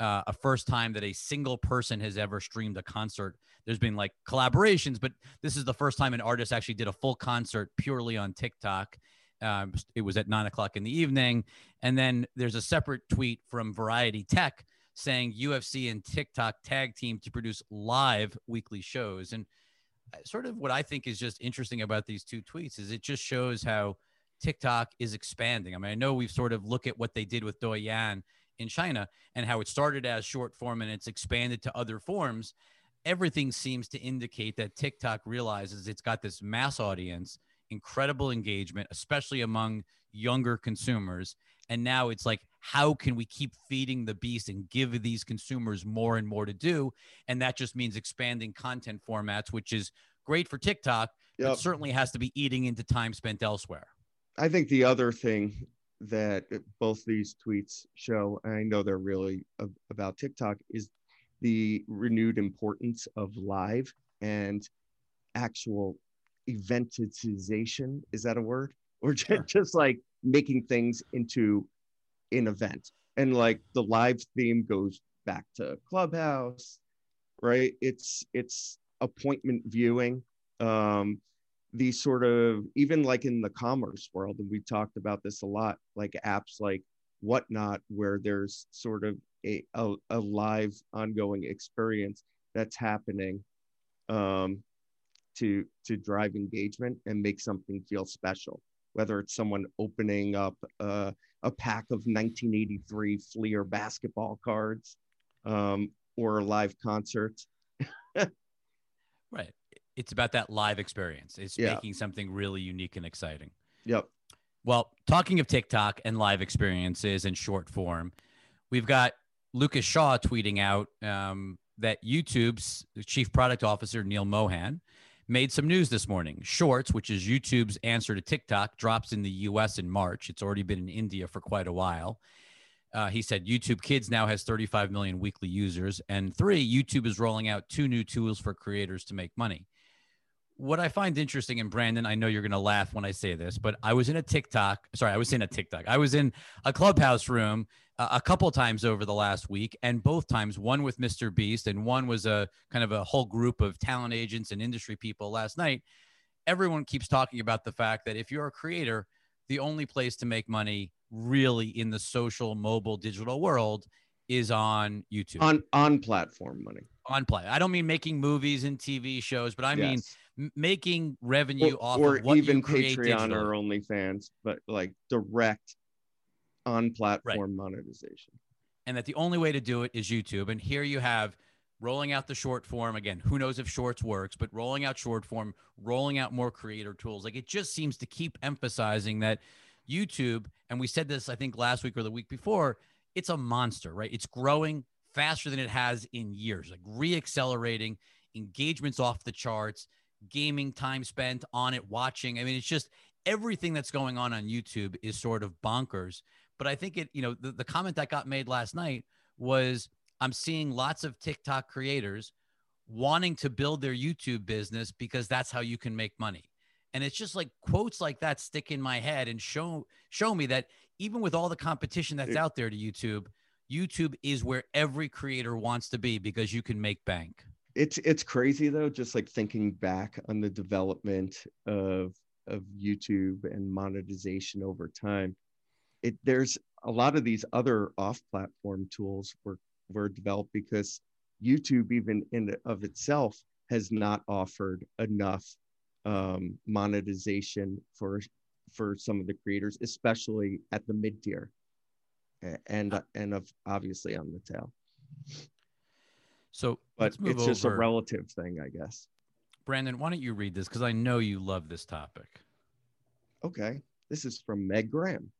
Uh, a first time that a single person has ever streamed a concert. There's been like collaborations, but this is the first time an artist actually did a full concert purely on TikTok. Um, it was at nine o'clock in the evening. And then there's a separate tweet from Variety Tech saying UFC and TikTok tag team to produce live weekly shows. And uh, sort of what I think is just interesting about these two tweets is it just shows how TikTok is expanding. I mean, I know we've sort of look at what they did with Douyin in China and how it started as short form and it's expanded to other forms. Everything seems to indicate that TikTok realizes it's got this mass audience incredible engagement, especially among younger consumers. And now it's like, how can we keep feeding the beast and give these consumers more and more to do? And that just means expanding content formats, which is great for TikTok, yep. but certainly has to be eating into time spent elsewhere. I think the other thing that both these tweets show, and I know they're really about TikTok, is the renewed importance of live and actual eventization is that a word (laughs) or just, sure. (laughs) just like making things into an event and like the live theme goes back to clubhouse right it's it's appointment viewing um these sort of even like in the commerce world and we talked about this a lot like apps like whatnot where there's sort of a, a, a live ongoing experience that's happening um to to drive engagement and make something feel special whether it's someone opening up uh, a pack of 1983 Fleer basketball cards um, or a live concert. (laughs) right. It's about that live experience. It's Yeah. making something really unique and exciting. Yep. Well, talking of TikTok and live experiences and short form, we've got Lucas Shaw tweeting out um, that YouTube's chief product officer, Neal Mohan, made some news this morning. Shorts, which is YouTube's answer to TikTok, drops in the US in March. It's already been in India for quite a while. Uh, he said YouTube Kids now has 35 million weekly users. And three, YouTube is rolling out two new tools for creators to make money. What I find interesting, and Brandon, I know you're going to laugh when I say this, but I was in a TikTok, sorry, I was in a TikTok. I was in a clubhouse room a couple times over the last week, and both times, one with Mr. Beast and one was a kind of a whole group of talent agents and industry people last night. Everyone keeps talking about the fact that if you're a creator, the only place to make money really in the social, mobile, digital world is on YouTube On on platform money. on play. I don't mean making movies and TV shows, but I mean Yes. m- making revenue or, off or of what even you create Patreon digitally. or OnlyFans, but like direct on platform monetization. and that the only way to do it is YouTube. And here you have rolling out the short form again. Who knows if shorts works, but rolling out short form, rolling out more creator tools. Like it just seems to keep emphasizing that YouTube, and we said this I think last week or the week before, it's a monster, right? It's growing faster than it has in years, like re-accelerating, engagements off the charts, gaming time spent on it, watching. I mean, it's just everything that's going on on YouTube is sort of bonkers. But I think it, you know, the, the comment that got made last night was I'm seeing lots of TikTok creators wanting to build their YouTube business because that's how you can make money. And it's just like quotes like that stick in my head and show show me that even with all the competition that's out there to YouTube, YouTube is where every creator wants to be because you can make bank. It's it's crazy though, just like thinking back on the development of of YouTube and monetization over time. It there's a lot of these other off-platform tools were were developed because YouTube, even in of itself, has not offered enough um, monetization for for some of the creators, especially at the mid tier, and and of obviously on the tail. So But it's just a relative thing, I guess. Brandon, why don't you read this? Because I know you love this topic. Okay, this is from Meg Graham.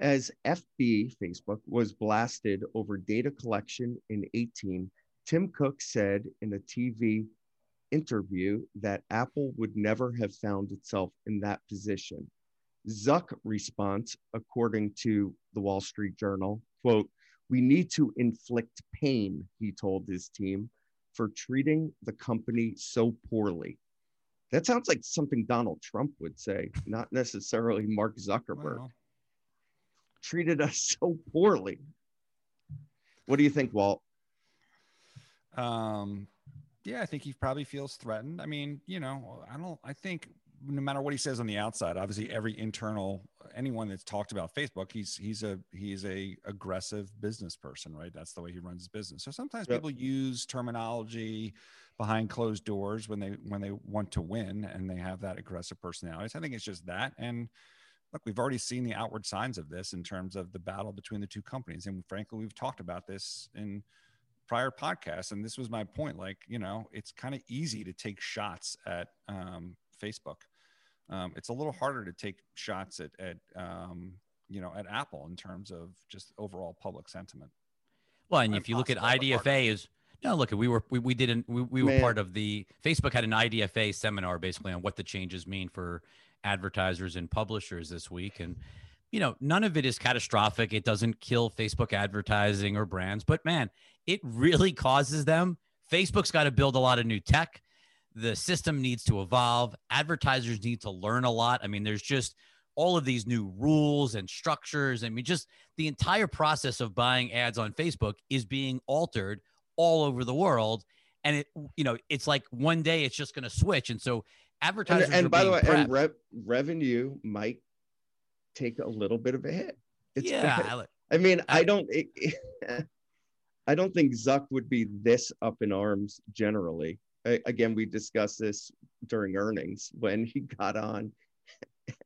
As FB, Facebook, was blasted over data collection in 18, Tim Cook said in a TV interview that Apple would never have found itself in that position. Zuck response, according to the Wall Street Journal, quote, we need to inflict pain, he told his team, for treating the company so poorly. That sounds like something Donald Trump would say, not necessarily Mark Zuckerberg. Well, Treated us (laughs) so poorly. What do you think, Walt? Um, yeah, I think he probably feels threatened. I mean, you know, I don't. I think no matter what he says on the outside, obviously every internal anyone that's talked about Facebook, he's he's a he's a aggressive business person, right? That's the way he runs his business. So sometimes Yep. people use terminology behind closed doors when they when they want to win and they have that aggressive personality. So I think it's just that and. Look, we've already seen the outward signs of this in terms of the battle between the two companies. And frankly, we've talked about this in prior podcasts and this was my point like you know it's kind of easy to take shots at um, facebook um, it's a little harder to take shots at, at um, you know at apple in terms of just overall public sentiment Well, and if you look at Impossible, but harder. IDFA is no look, we were we, we didn't we, we were Man. part of the Facebook had an IDFA seminar basically on what the changes mean for advertisers and publishers this week. And you know, none of it is catastrophic. It doesn't kill Facebook advertising or brands, but man, it really causes them. Facebook's got to build a lot of new tech. The system needs to evolve. Advertisers need to learn a lot. I mean, there's just all of these new rules and structures. I mean, just the entire process of buying ads on Facebook is being altered all over the world. And it, you know, it's like one day it's just going to switch. And so advertisers And, and by the way, and prepped. rev, revenue might take a little bit of a hit. It's yeah. bad. I- I mean, I, I- don't. It, (laughs) I don't think Zuck would be this up in arms generally. I, again, we discussed this during earnings when he got on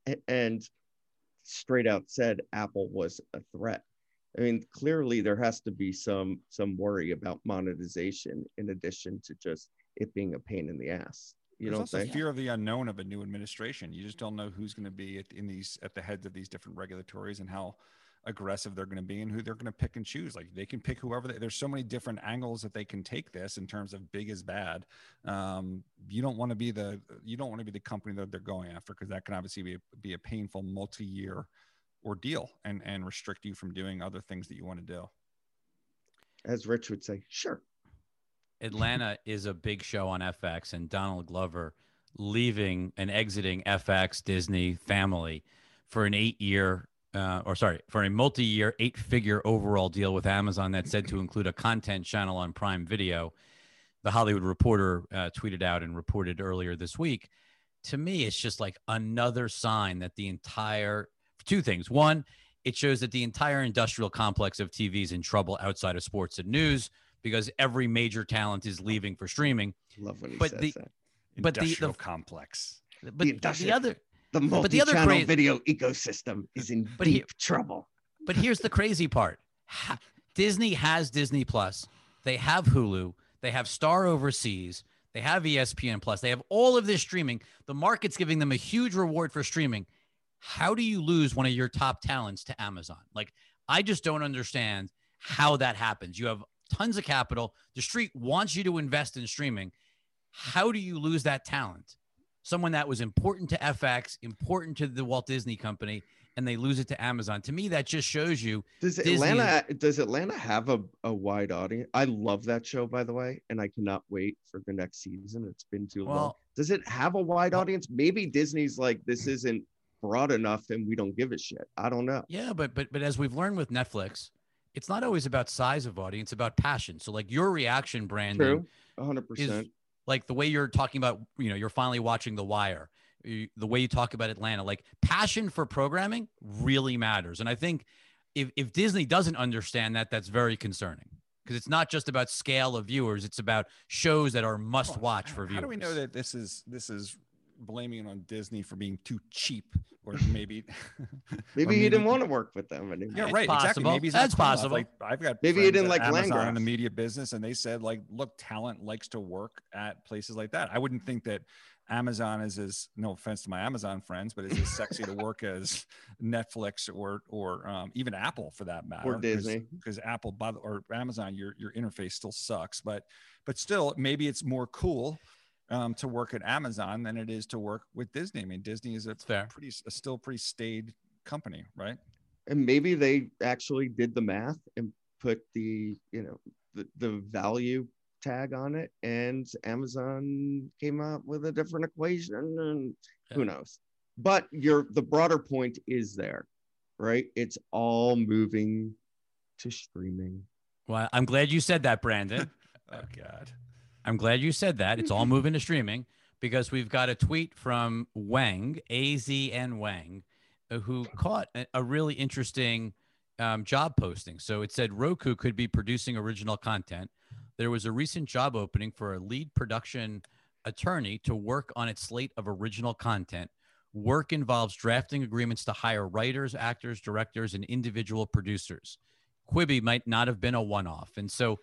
(laughs) and straight out said Apple was a threat. I mean, clearly there has to be some some worry about monetization in addition to just it being a pain in the ass. You There's don't also think? fear of the unknown of a new administration. You just don't know who's going to be at, in these at the heads of these different regulatories and how aggressive they're going to be and who they're going to pick and choose. Like they can pick whoever. They, there's so many different angles that they can take this in terms of big is bad. Um, you don't want to be the you don't want to be the company that they're going after because that can obviously be a, be a painful multi-year ordeal and and restrict you from doing other things that you want to do. As Rich would say, sure. Atlanta is a big show on FX, and Donald Glover leaving and exiting FX Disney family for an eight year, uh, or sorry, for a multi year, eight figure overall deal with Amazon that's said to include a content channel on Prime Video. The Hollywood Reporter uh, tweeted out and reported earlier this week. To me, it's just like another sign that the entire two things. One, it shows that the entire industrial complex of TV is in trouble outside of sports and news because every major talent is leaving for streaming. Love when he But says the- that. But the- the- Industrial complex. But The the, other, The but the other multi-channel cra- video ecosystem is in But deep he- trouble. but here's the crazy part: Ha- Disney has Disney Plus, they have Hulu, they have Star Overseas, they have ESPN Plus, they have all of this streaming. The market's giving them a huge reward for streaming. How do you lose one of your top talents to Amazon? Like, I just don't understand how that happens. You have tons of capital. The street wants you to invest in streaming. How do you lose that talent? Someone that was important to FX, important to the Walt Disney Company, and they lose it to Amazon. To me, that just shows you Does Disney Atlanta does Atlanta have a, a wide audience? I love that show by the way, and I cannot wait for the next season. It's been too long. Does it have a wide Well- audience? Maybe Disney's like this isn't broad enough and we don't give a shit. I don't know. Yeah, but but but as we've learned with Netflix, it's not always about size of audience, about passion. So like your reaction, Brandon, True. hundred is percent. like the way you're talking about, you know, you're finally watching The Wire, you- the way you talk about Atlanta, like passion for programming really matters. And I think if if Disney doesn't understand that, that's very concerning because it's not just about scale of viewers; it's about shows that are must watch how- for viewers. How do we know that this is this is blaming it on Disney for being too cheap, or (laughs) maybe (laughs) Maybe or he didn't want to work with them anymore. Yeah, It's right. Exactly. possible. Maybe That's possible. Like I've got Maybe he didn't like Amazon in the media business, and they said like, look, talent likes to work at places like that. I wouldn't think that Amazon is as no offense to my Amazon friends, but it's as sexy to work (laughs) as Netflix or or um, even Apple for that matter. Or Disney. because Apple by the, or Amazon, your your interface still sucks. But but still, maybe it's more cool um, to work at Amazon than it is to work with Disney. I mean, Disney is a fair. pretty a still pretty staid company, right? and maybe they actually did the math and put the you know the, the value tag on it and amazon came up with a different equation and who knows but your the broader point is there right it's all moving to streaming Well, I'm glad you said that, Brandon. (laughs) Oh God. I'm glad you said that. It's all (laughs) moving to streaming because we've got a tweet from Wang, AZN Wang, uh, who caught a, a really interesting um, job posting. So it said Roku could be producing original content. There was a recent job opening for a lead production attorney to work on its slate of original content. Work involves drafting agreements to hire writers, actors, directors, and individual producers. Quibi might not have been a one off. And so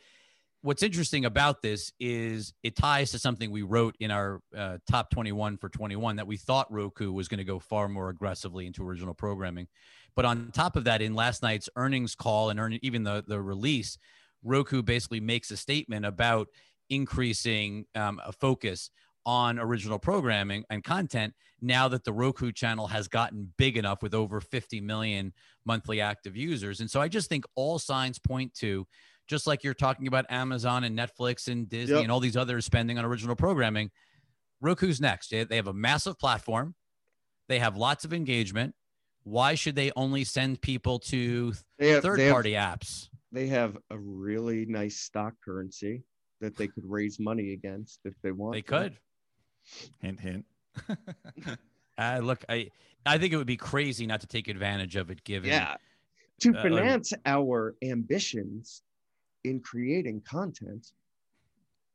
what's interesting about this is it ties to something we wrote in our uh, top 21 for 21 that we thought Roku was going to go far more aggressively into original programming. But on top of that, in last night's earnings call and earn, even the, the release, Roku basically makes a statement about increasing um, a focus on original programming and content now that the Roku channel has gotten big enough with over 50 million monthly active users. And so I just think all signs point to just like you're talking about Amazon and Netflix and Disney Yep. and all these others spending on original programming, Roku's next. They they have a massive platform, they have lots of engagement. Why should they only send people to have, third-party apps? they have a really nice stock currency that they could raise money against if they want They to. could. Hint, hint. (laughs) Uh, look, I I think it would be crazy not to take advantage of it given yeah to Uh, finance our ambitions in creating content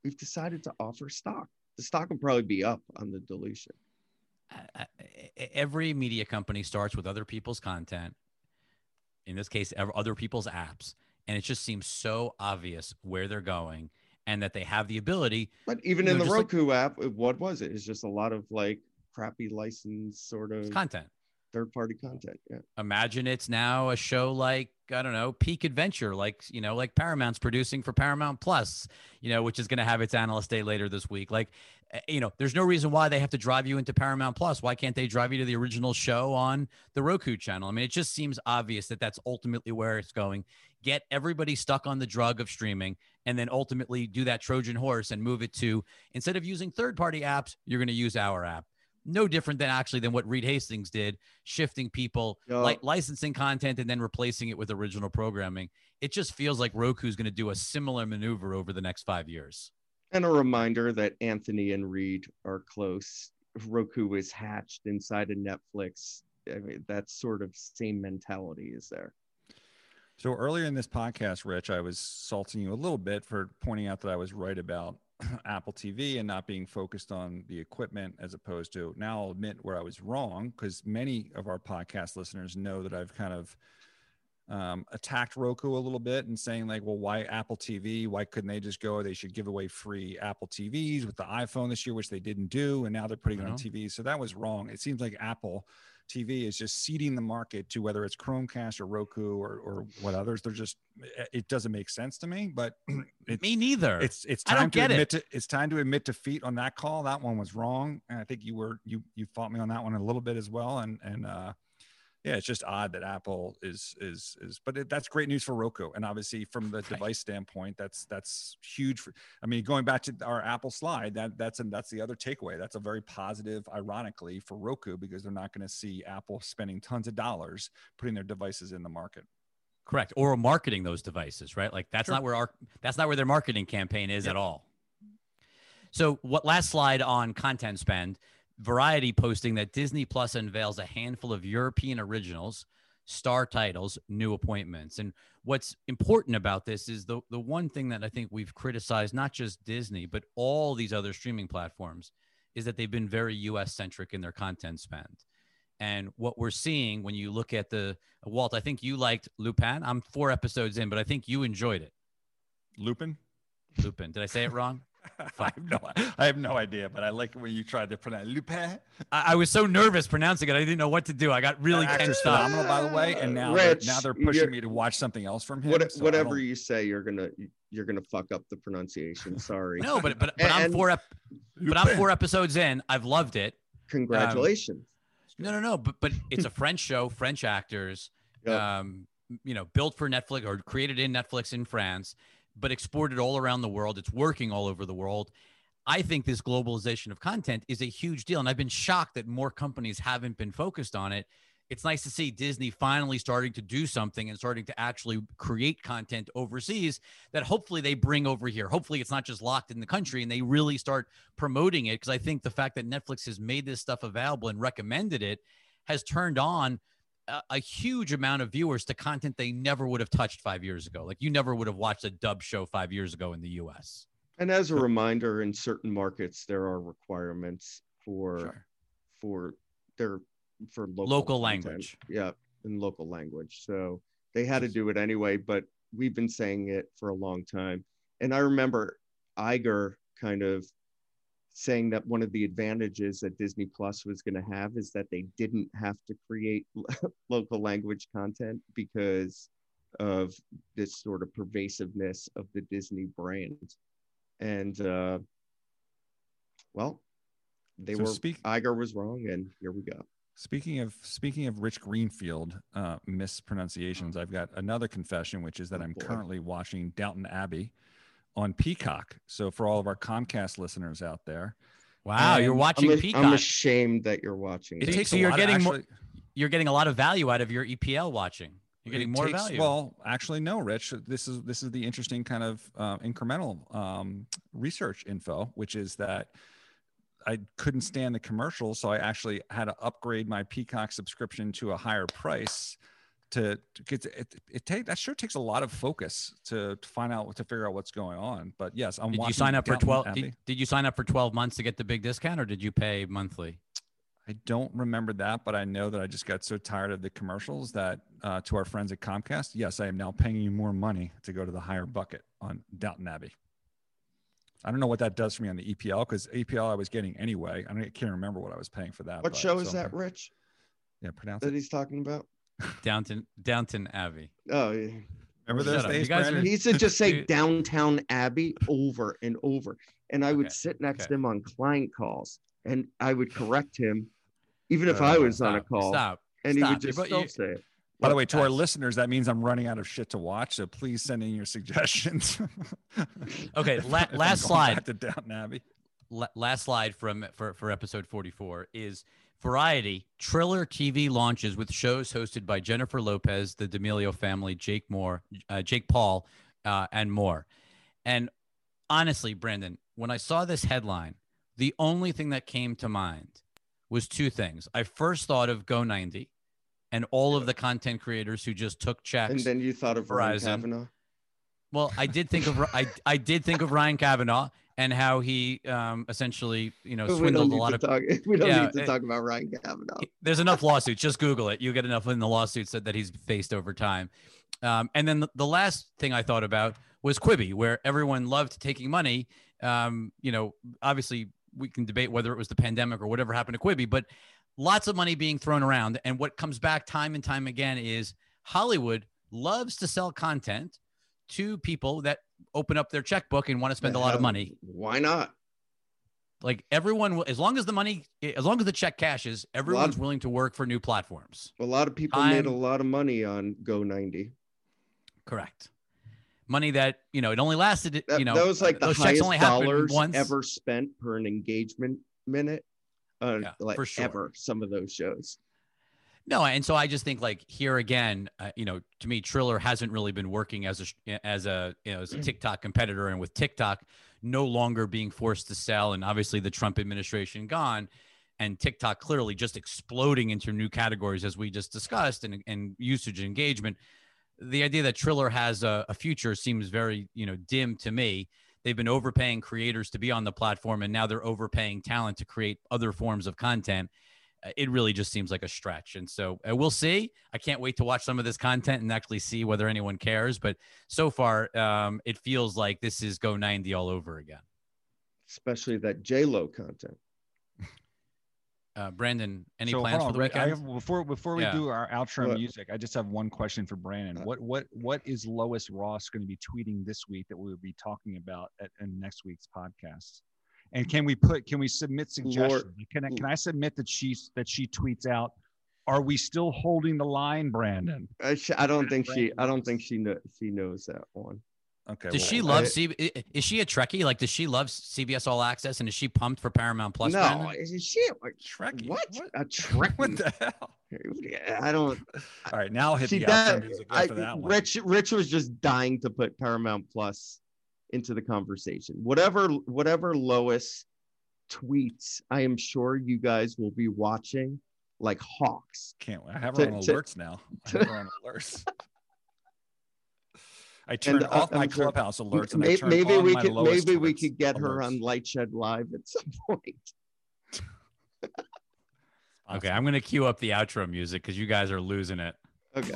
we've decided to offer stock the stock will probably be up on the dilution I- I- every media company starts with other people's content in this case other people's apps and it just seems so obvious where they're going and that they have the ability. But even in the just like- Roku app, what was it? It's just a lot of like crappy license sort of Content. Third party content. Yeah. Imagine it's now a show like I don't know, Peak Adventure, like you know, like Paramount's producing for Paramount Plus, you know, which is going to have its analyst day later this week. Like, eh, you know, there's no reason why they have to drive you into Paramount Plus. Why can't they drive you to the original show on the Roku channel? I mean, it just seems obvious that that's ultimately where it's going. Get everybody stuck on the drug of streaming, and then ultimately do that Trojan horse and move it to instead of using third-party apps, you're going to use our app. No different than actually than what Reed Hastings did, shifting people Yeah. like licensing content and then replacing it with original programming. It just feels like Roku's going to do a similar maneuver over the next five years. And a reminder that Anthony and Reed are close. Roku was hatched inside of Netflix. I mean, that sort of same mentality is there. So earlier in this podcast, Rich, I was salting you a little bit for pointing out that I was right about (clears throat) Apple TV and not being focused on the equipment as opposed to now I'll admit where I was wrong because many of our podcast listeners know that I've kind of um, attacked Roku a little bit and saying like, well, why Apple TV? Why couldn't they just go? They should give away free Apple TVs with the iPhone this year, which they didn't do, and now they're putting it on TV. So that was wrong. It seems like Apple TV is just seeding the market to whether it's Chromecast or Roku or, or what others. They're just it doesn't make sense to me, but (clears throat) Me neither. it's it's time to get it. admit to it's time to admit defeat on that call. That one was wrong, and I think you were you you fought me on that one a little bit as well. And and uh, yeah, it's just odd that Apple is is is, but it, that's great news for Roku, and obviously from the Right. device standpoint, that's that's huge. For, I mean, going back to our Apple slide, that that's and that's the other takeaway. That's a very positive, ironically, for Roku because they're not going to see Apple spending tons of dollars putting their devices in the market. correct. Or marketing those devices, right? Like that's Sure. not where our that's not where their marketing campaign is at all. So what last slide on content spend, Variety posting that Disney Plus unveils a handful of European originals, star titles, new appointments. And what's important about this is the the one thing that I think we've criticized not just Disney, but all these other streaming platforms is that they've been very US centric in their content spend. And what we're seeing when you look at the Walt, I think you liked Lupin. I'm four episodes in, but I think you enjoyed it. Lupin. Lupin. Did I say it wrong? (laughs) I have no, I have no idea, but I like it when you tried to pronounce Lupin. I, I was so nervous pronouncing it. I didn't know what to do. I got really That actor's tensed up. phenomenal, by the way. And now, they're, now they're pushing me to watch something else from him. What, so whatever you say, you're gonna you're gonna fuck up the pronunciation. Sorry. No, but but, but I'm four ep- but I'm four episodes in. I've loved it. Congratulations. No, no, no. But but it's a French show, French actors, Yep. um, you know, built for Netflix or created in Netflix in France, but exported all around the world. It's working all over the world. I think this globalization of content is a huge deal, and I've been shocked that more companies haven't been focused on it. It's nice to see Disney finally starting to do something and starting to actually create content overseas that hopefully they bring over here. Hopefully, it's not just locked in the country and they really start promoting it. Because I think the fact that Netflix has made this stuff available and recommended it has turned on a, a huge amount of viewers to content they never would have touched five years ago. Like you never would have watched a dub show five years ago in the US. And as a reminder, in certain markets, there are requirements for Sure. for their for local, Local language. Yeah, in local language. So they had to do it anyway. But we've been saying it for a long time. And I remember Iger kind of saying that one of the advantages that Disney Plus was going to have is that they didn't have to create (laughs) local language content because of this sort of pervasiveness of the Disney brand. And uh, well, they So were speak- Iger was wrong, and here we go. Speaking of speaking of Rich Greenfield uh, mispronunciations, I've got another confession, which is that Oh, I'm currently watching Downton Abbey on Peacock. So for all of our Comcast listeners out there, Wow, you're watching I'm, a- Peacock. I'm ashamed that you're watching. it it. takes so a you're lot getting of more- you're getting a lot of value out of your EPL watching. You're getting more takes- value. Well, actually, no, Rich. This is this is the interesting kind of uh, incremental um, research info, which is that I couldn't stand the commercials, so I actually had to upgrade my Peacock subscription to a higher price. To, to get it, it take that sure takes a lot of focus to, to find out to figure out what's going on. But yes, I'm did you sign up for 12 did, did you sign up for 12 months to get the big discount or did you pay monthly? I don't remember that, but I know that I just got so tired of the commercials that uh, to our friends at Comcast, yes, I am now paying you more money to go to the higher bucket on Downton Abbey. I don't know what that does for me on the EPL because EPL I was getting anyway. I, don't, I can't remember what I was paying for that. What but- show is so- that, Rich? Yeah, pronounce That it. he's talking about? Downton Downton Abbey. Oh, yeah. Remember those up. You days, guys are- He used to just say (laughs) Dude. downtown Abbey over and over. And I would Okay, sit next okay. to him on client calls and I would correct him, even if Uh, I was on a call. Stop. And he would just put- still you- say it. By the way, to our listeners, that means I'm running out of shit to watch. So please send in your suggestions. (laughs) Okay, la- (laughs) last slide. back to Downton Abbey. la- last slide from for, for episode 44 is variety triller tv launches with shows hosted by jennifer lopez the d'amelio family jake moore uh, jake paul uh, and more. And honestly brandon when i saw this headline the only thing that came to mind was two things. I first thought of go 90 and all of the content creators who just took checks And then you thought of Ryan Kavanaugh. well, I did think of I I did think of Ryan Kavanaugh and how he um, essentially you know swindled a lot of talk. (laughs) We don't Yeah, need to it- talk about Ryan Kavanaugh. there's enough lawsuits. Just Google it. You'll get enough in the lawsuits that, that he's faced over time. Um, and then the, the last thing I thought about was Quibi, where everyone loved taking money. Um, you know, obviously we can debate whether it was the pandemic or whatever happened to Quibi, but lots of money being thrown around. And what comes back time and time again is Hollywood loves to sell content to people that open up their checkbook and want to spend a lot of money. Why not? Like everyone, will- as long as the money, as long as the check cashes, everyone's willing to work for new platforms. A lot of people made a lot of money on Go 90. Correct. Money that you know it only lasted. That, you know that was like the those highest only dollars once. ever spent per an engagement minute. Uh, Yeah, like for sure. ever, some of those shows. No, and so I just think like here again, uh, you know, to me, Triller hasn't really been working as a as a you know as a TikTok competitor, and with TikTok no longer being forced to sell, and obviously the Trump administration gone, and TikTok clearly just exploding into new categories as we just discussed, and and usage and engagement. The idea that Triller has a, a future seems very you know dim to me. They've been overpaying creators to be on the platform, and now they're overpaying talent to create other forms of content it really just seems like a stretch. And so uh, we'll see. I can't wait to watch some of this content and actually see whether anyone cares. But so far, um, it feels like this is Go 90 all over again. Especially that J Lo content. Uh, Brandon, any So, plans hold for the Rick, I weekend? have- before before we Yeah. do our outro What? music, I just have one question for Brandon. Uh, What what what is Lois Ross going to be tweeting this week that we will be talking about at in next week's podcast? And can we put can we submit suggestions? can I mm. can I submit that she that she tweets out? Are we still holding the line, Brandon? Uh, I, sh- I don't think she. I don't think she know, she knows that one. Okay. Does well, she love C? i- Is she a Trekkie? Like, does she love CBS All Access? And is she pumped for Paramount Plus? no, Brandon? is she like Trekkie? what? What? A Trek? (laughs) What the hell? I don't. All right, now I'll hit She the does. music I, after that one. Rich Rich was just dying to put Paramount Plus into the conversation. Whatever whatever Lois tweets, I am sure you guys will be watching like hawks. Can't wait. I have her To- on to- alerts now? I have her on (laughs) alerts. I turned uh, off my I'm sure- clubhouse alerts and I Maybe, turned maybe on we my could Lois maybe we could get her on LightShed Live at some point. (laughs) Okay, I'm gonna cue up the outro music because you guys are losing it. Okay.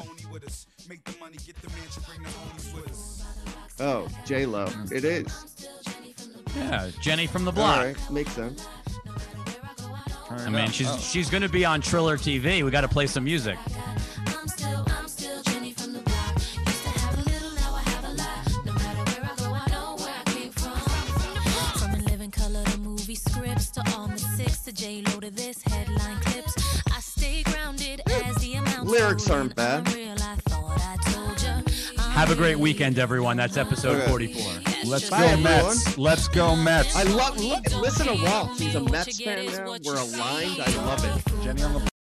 Oh, J Lo. It is. Yeah, Jenny from the block. right, makes sense. Turn I mean, up. she's Oh. she's gonna be on Triller TV. We got to play some music. I'm still, I'm still Jenny from the block. Used to have a little, now I have a lot. No matter where I go, I know where I came from. From in living color to movie scripts to all the six to J Lo to this headline clips. I stay grounded as the amount. Lyrics aren't bad. Real, I thought Have a great weekend, everyone. That's episode Okay. 44. Let's Bye, go everyone. Mets. Let's go Mets. I love. Look, listen to Walt. He's a Mets fan now. We're aligned. I love it. Jenny on the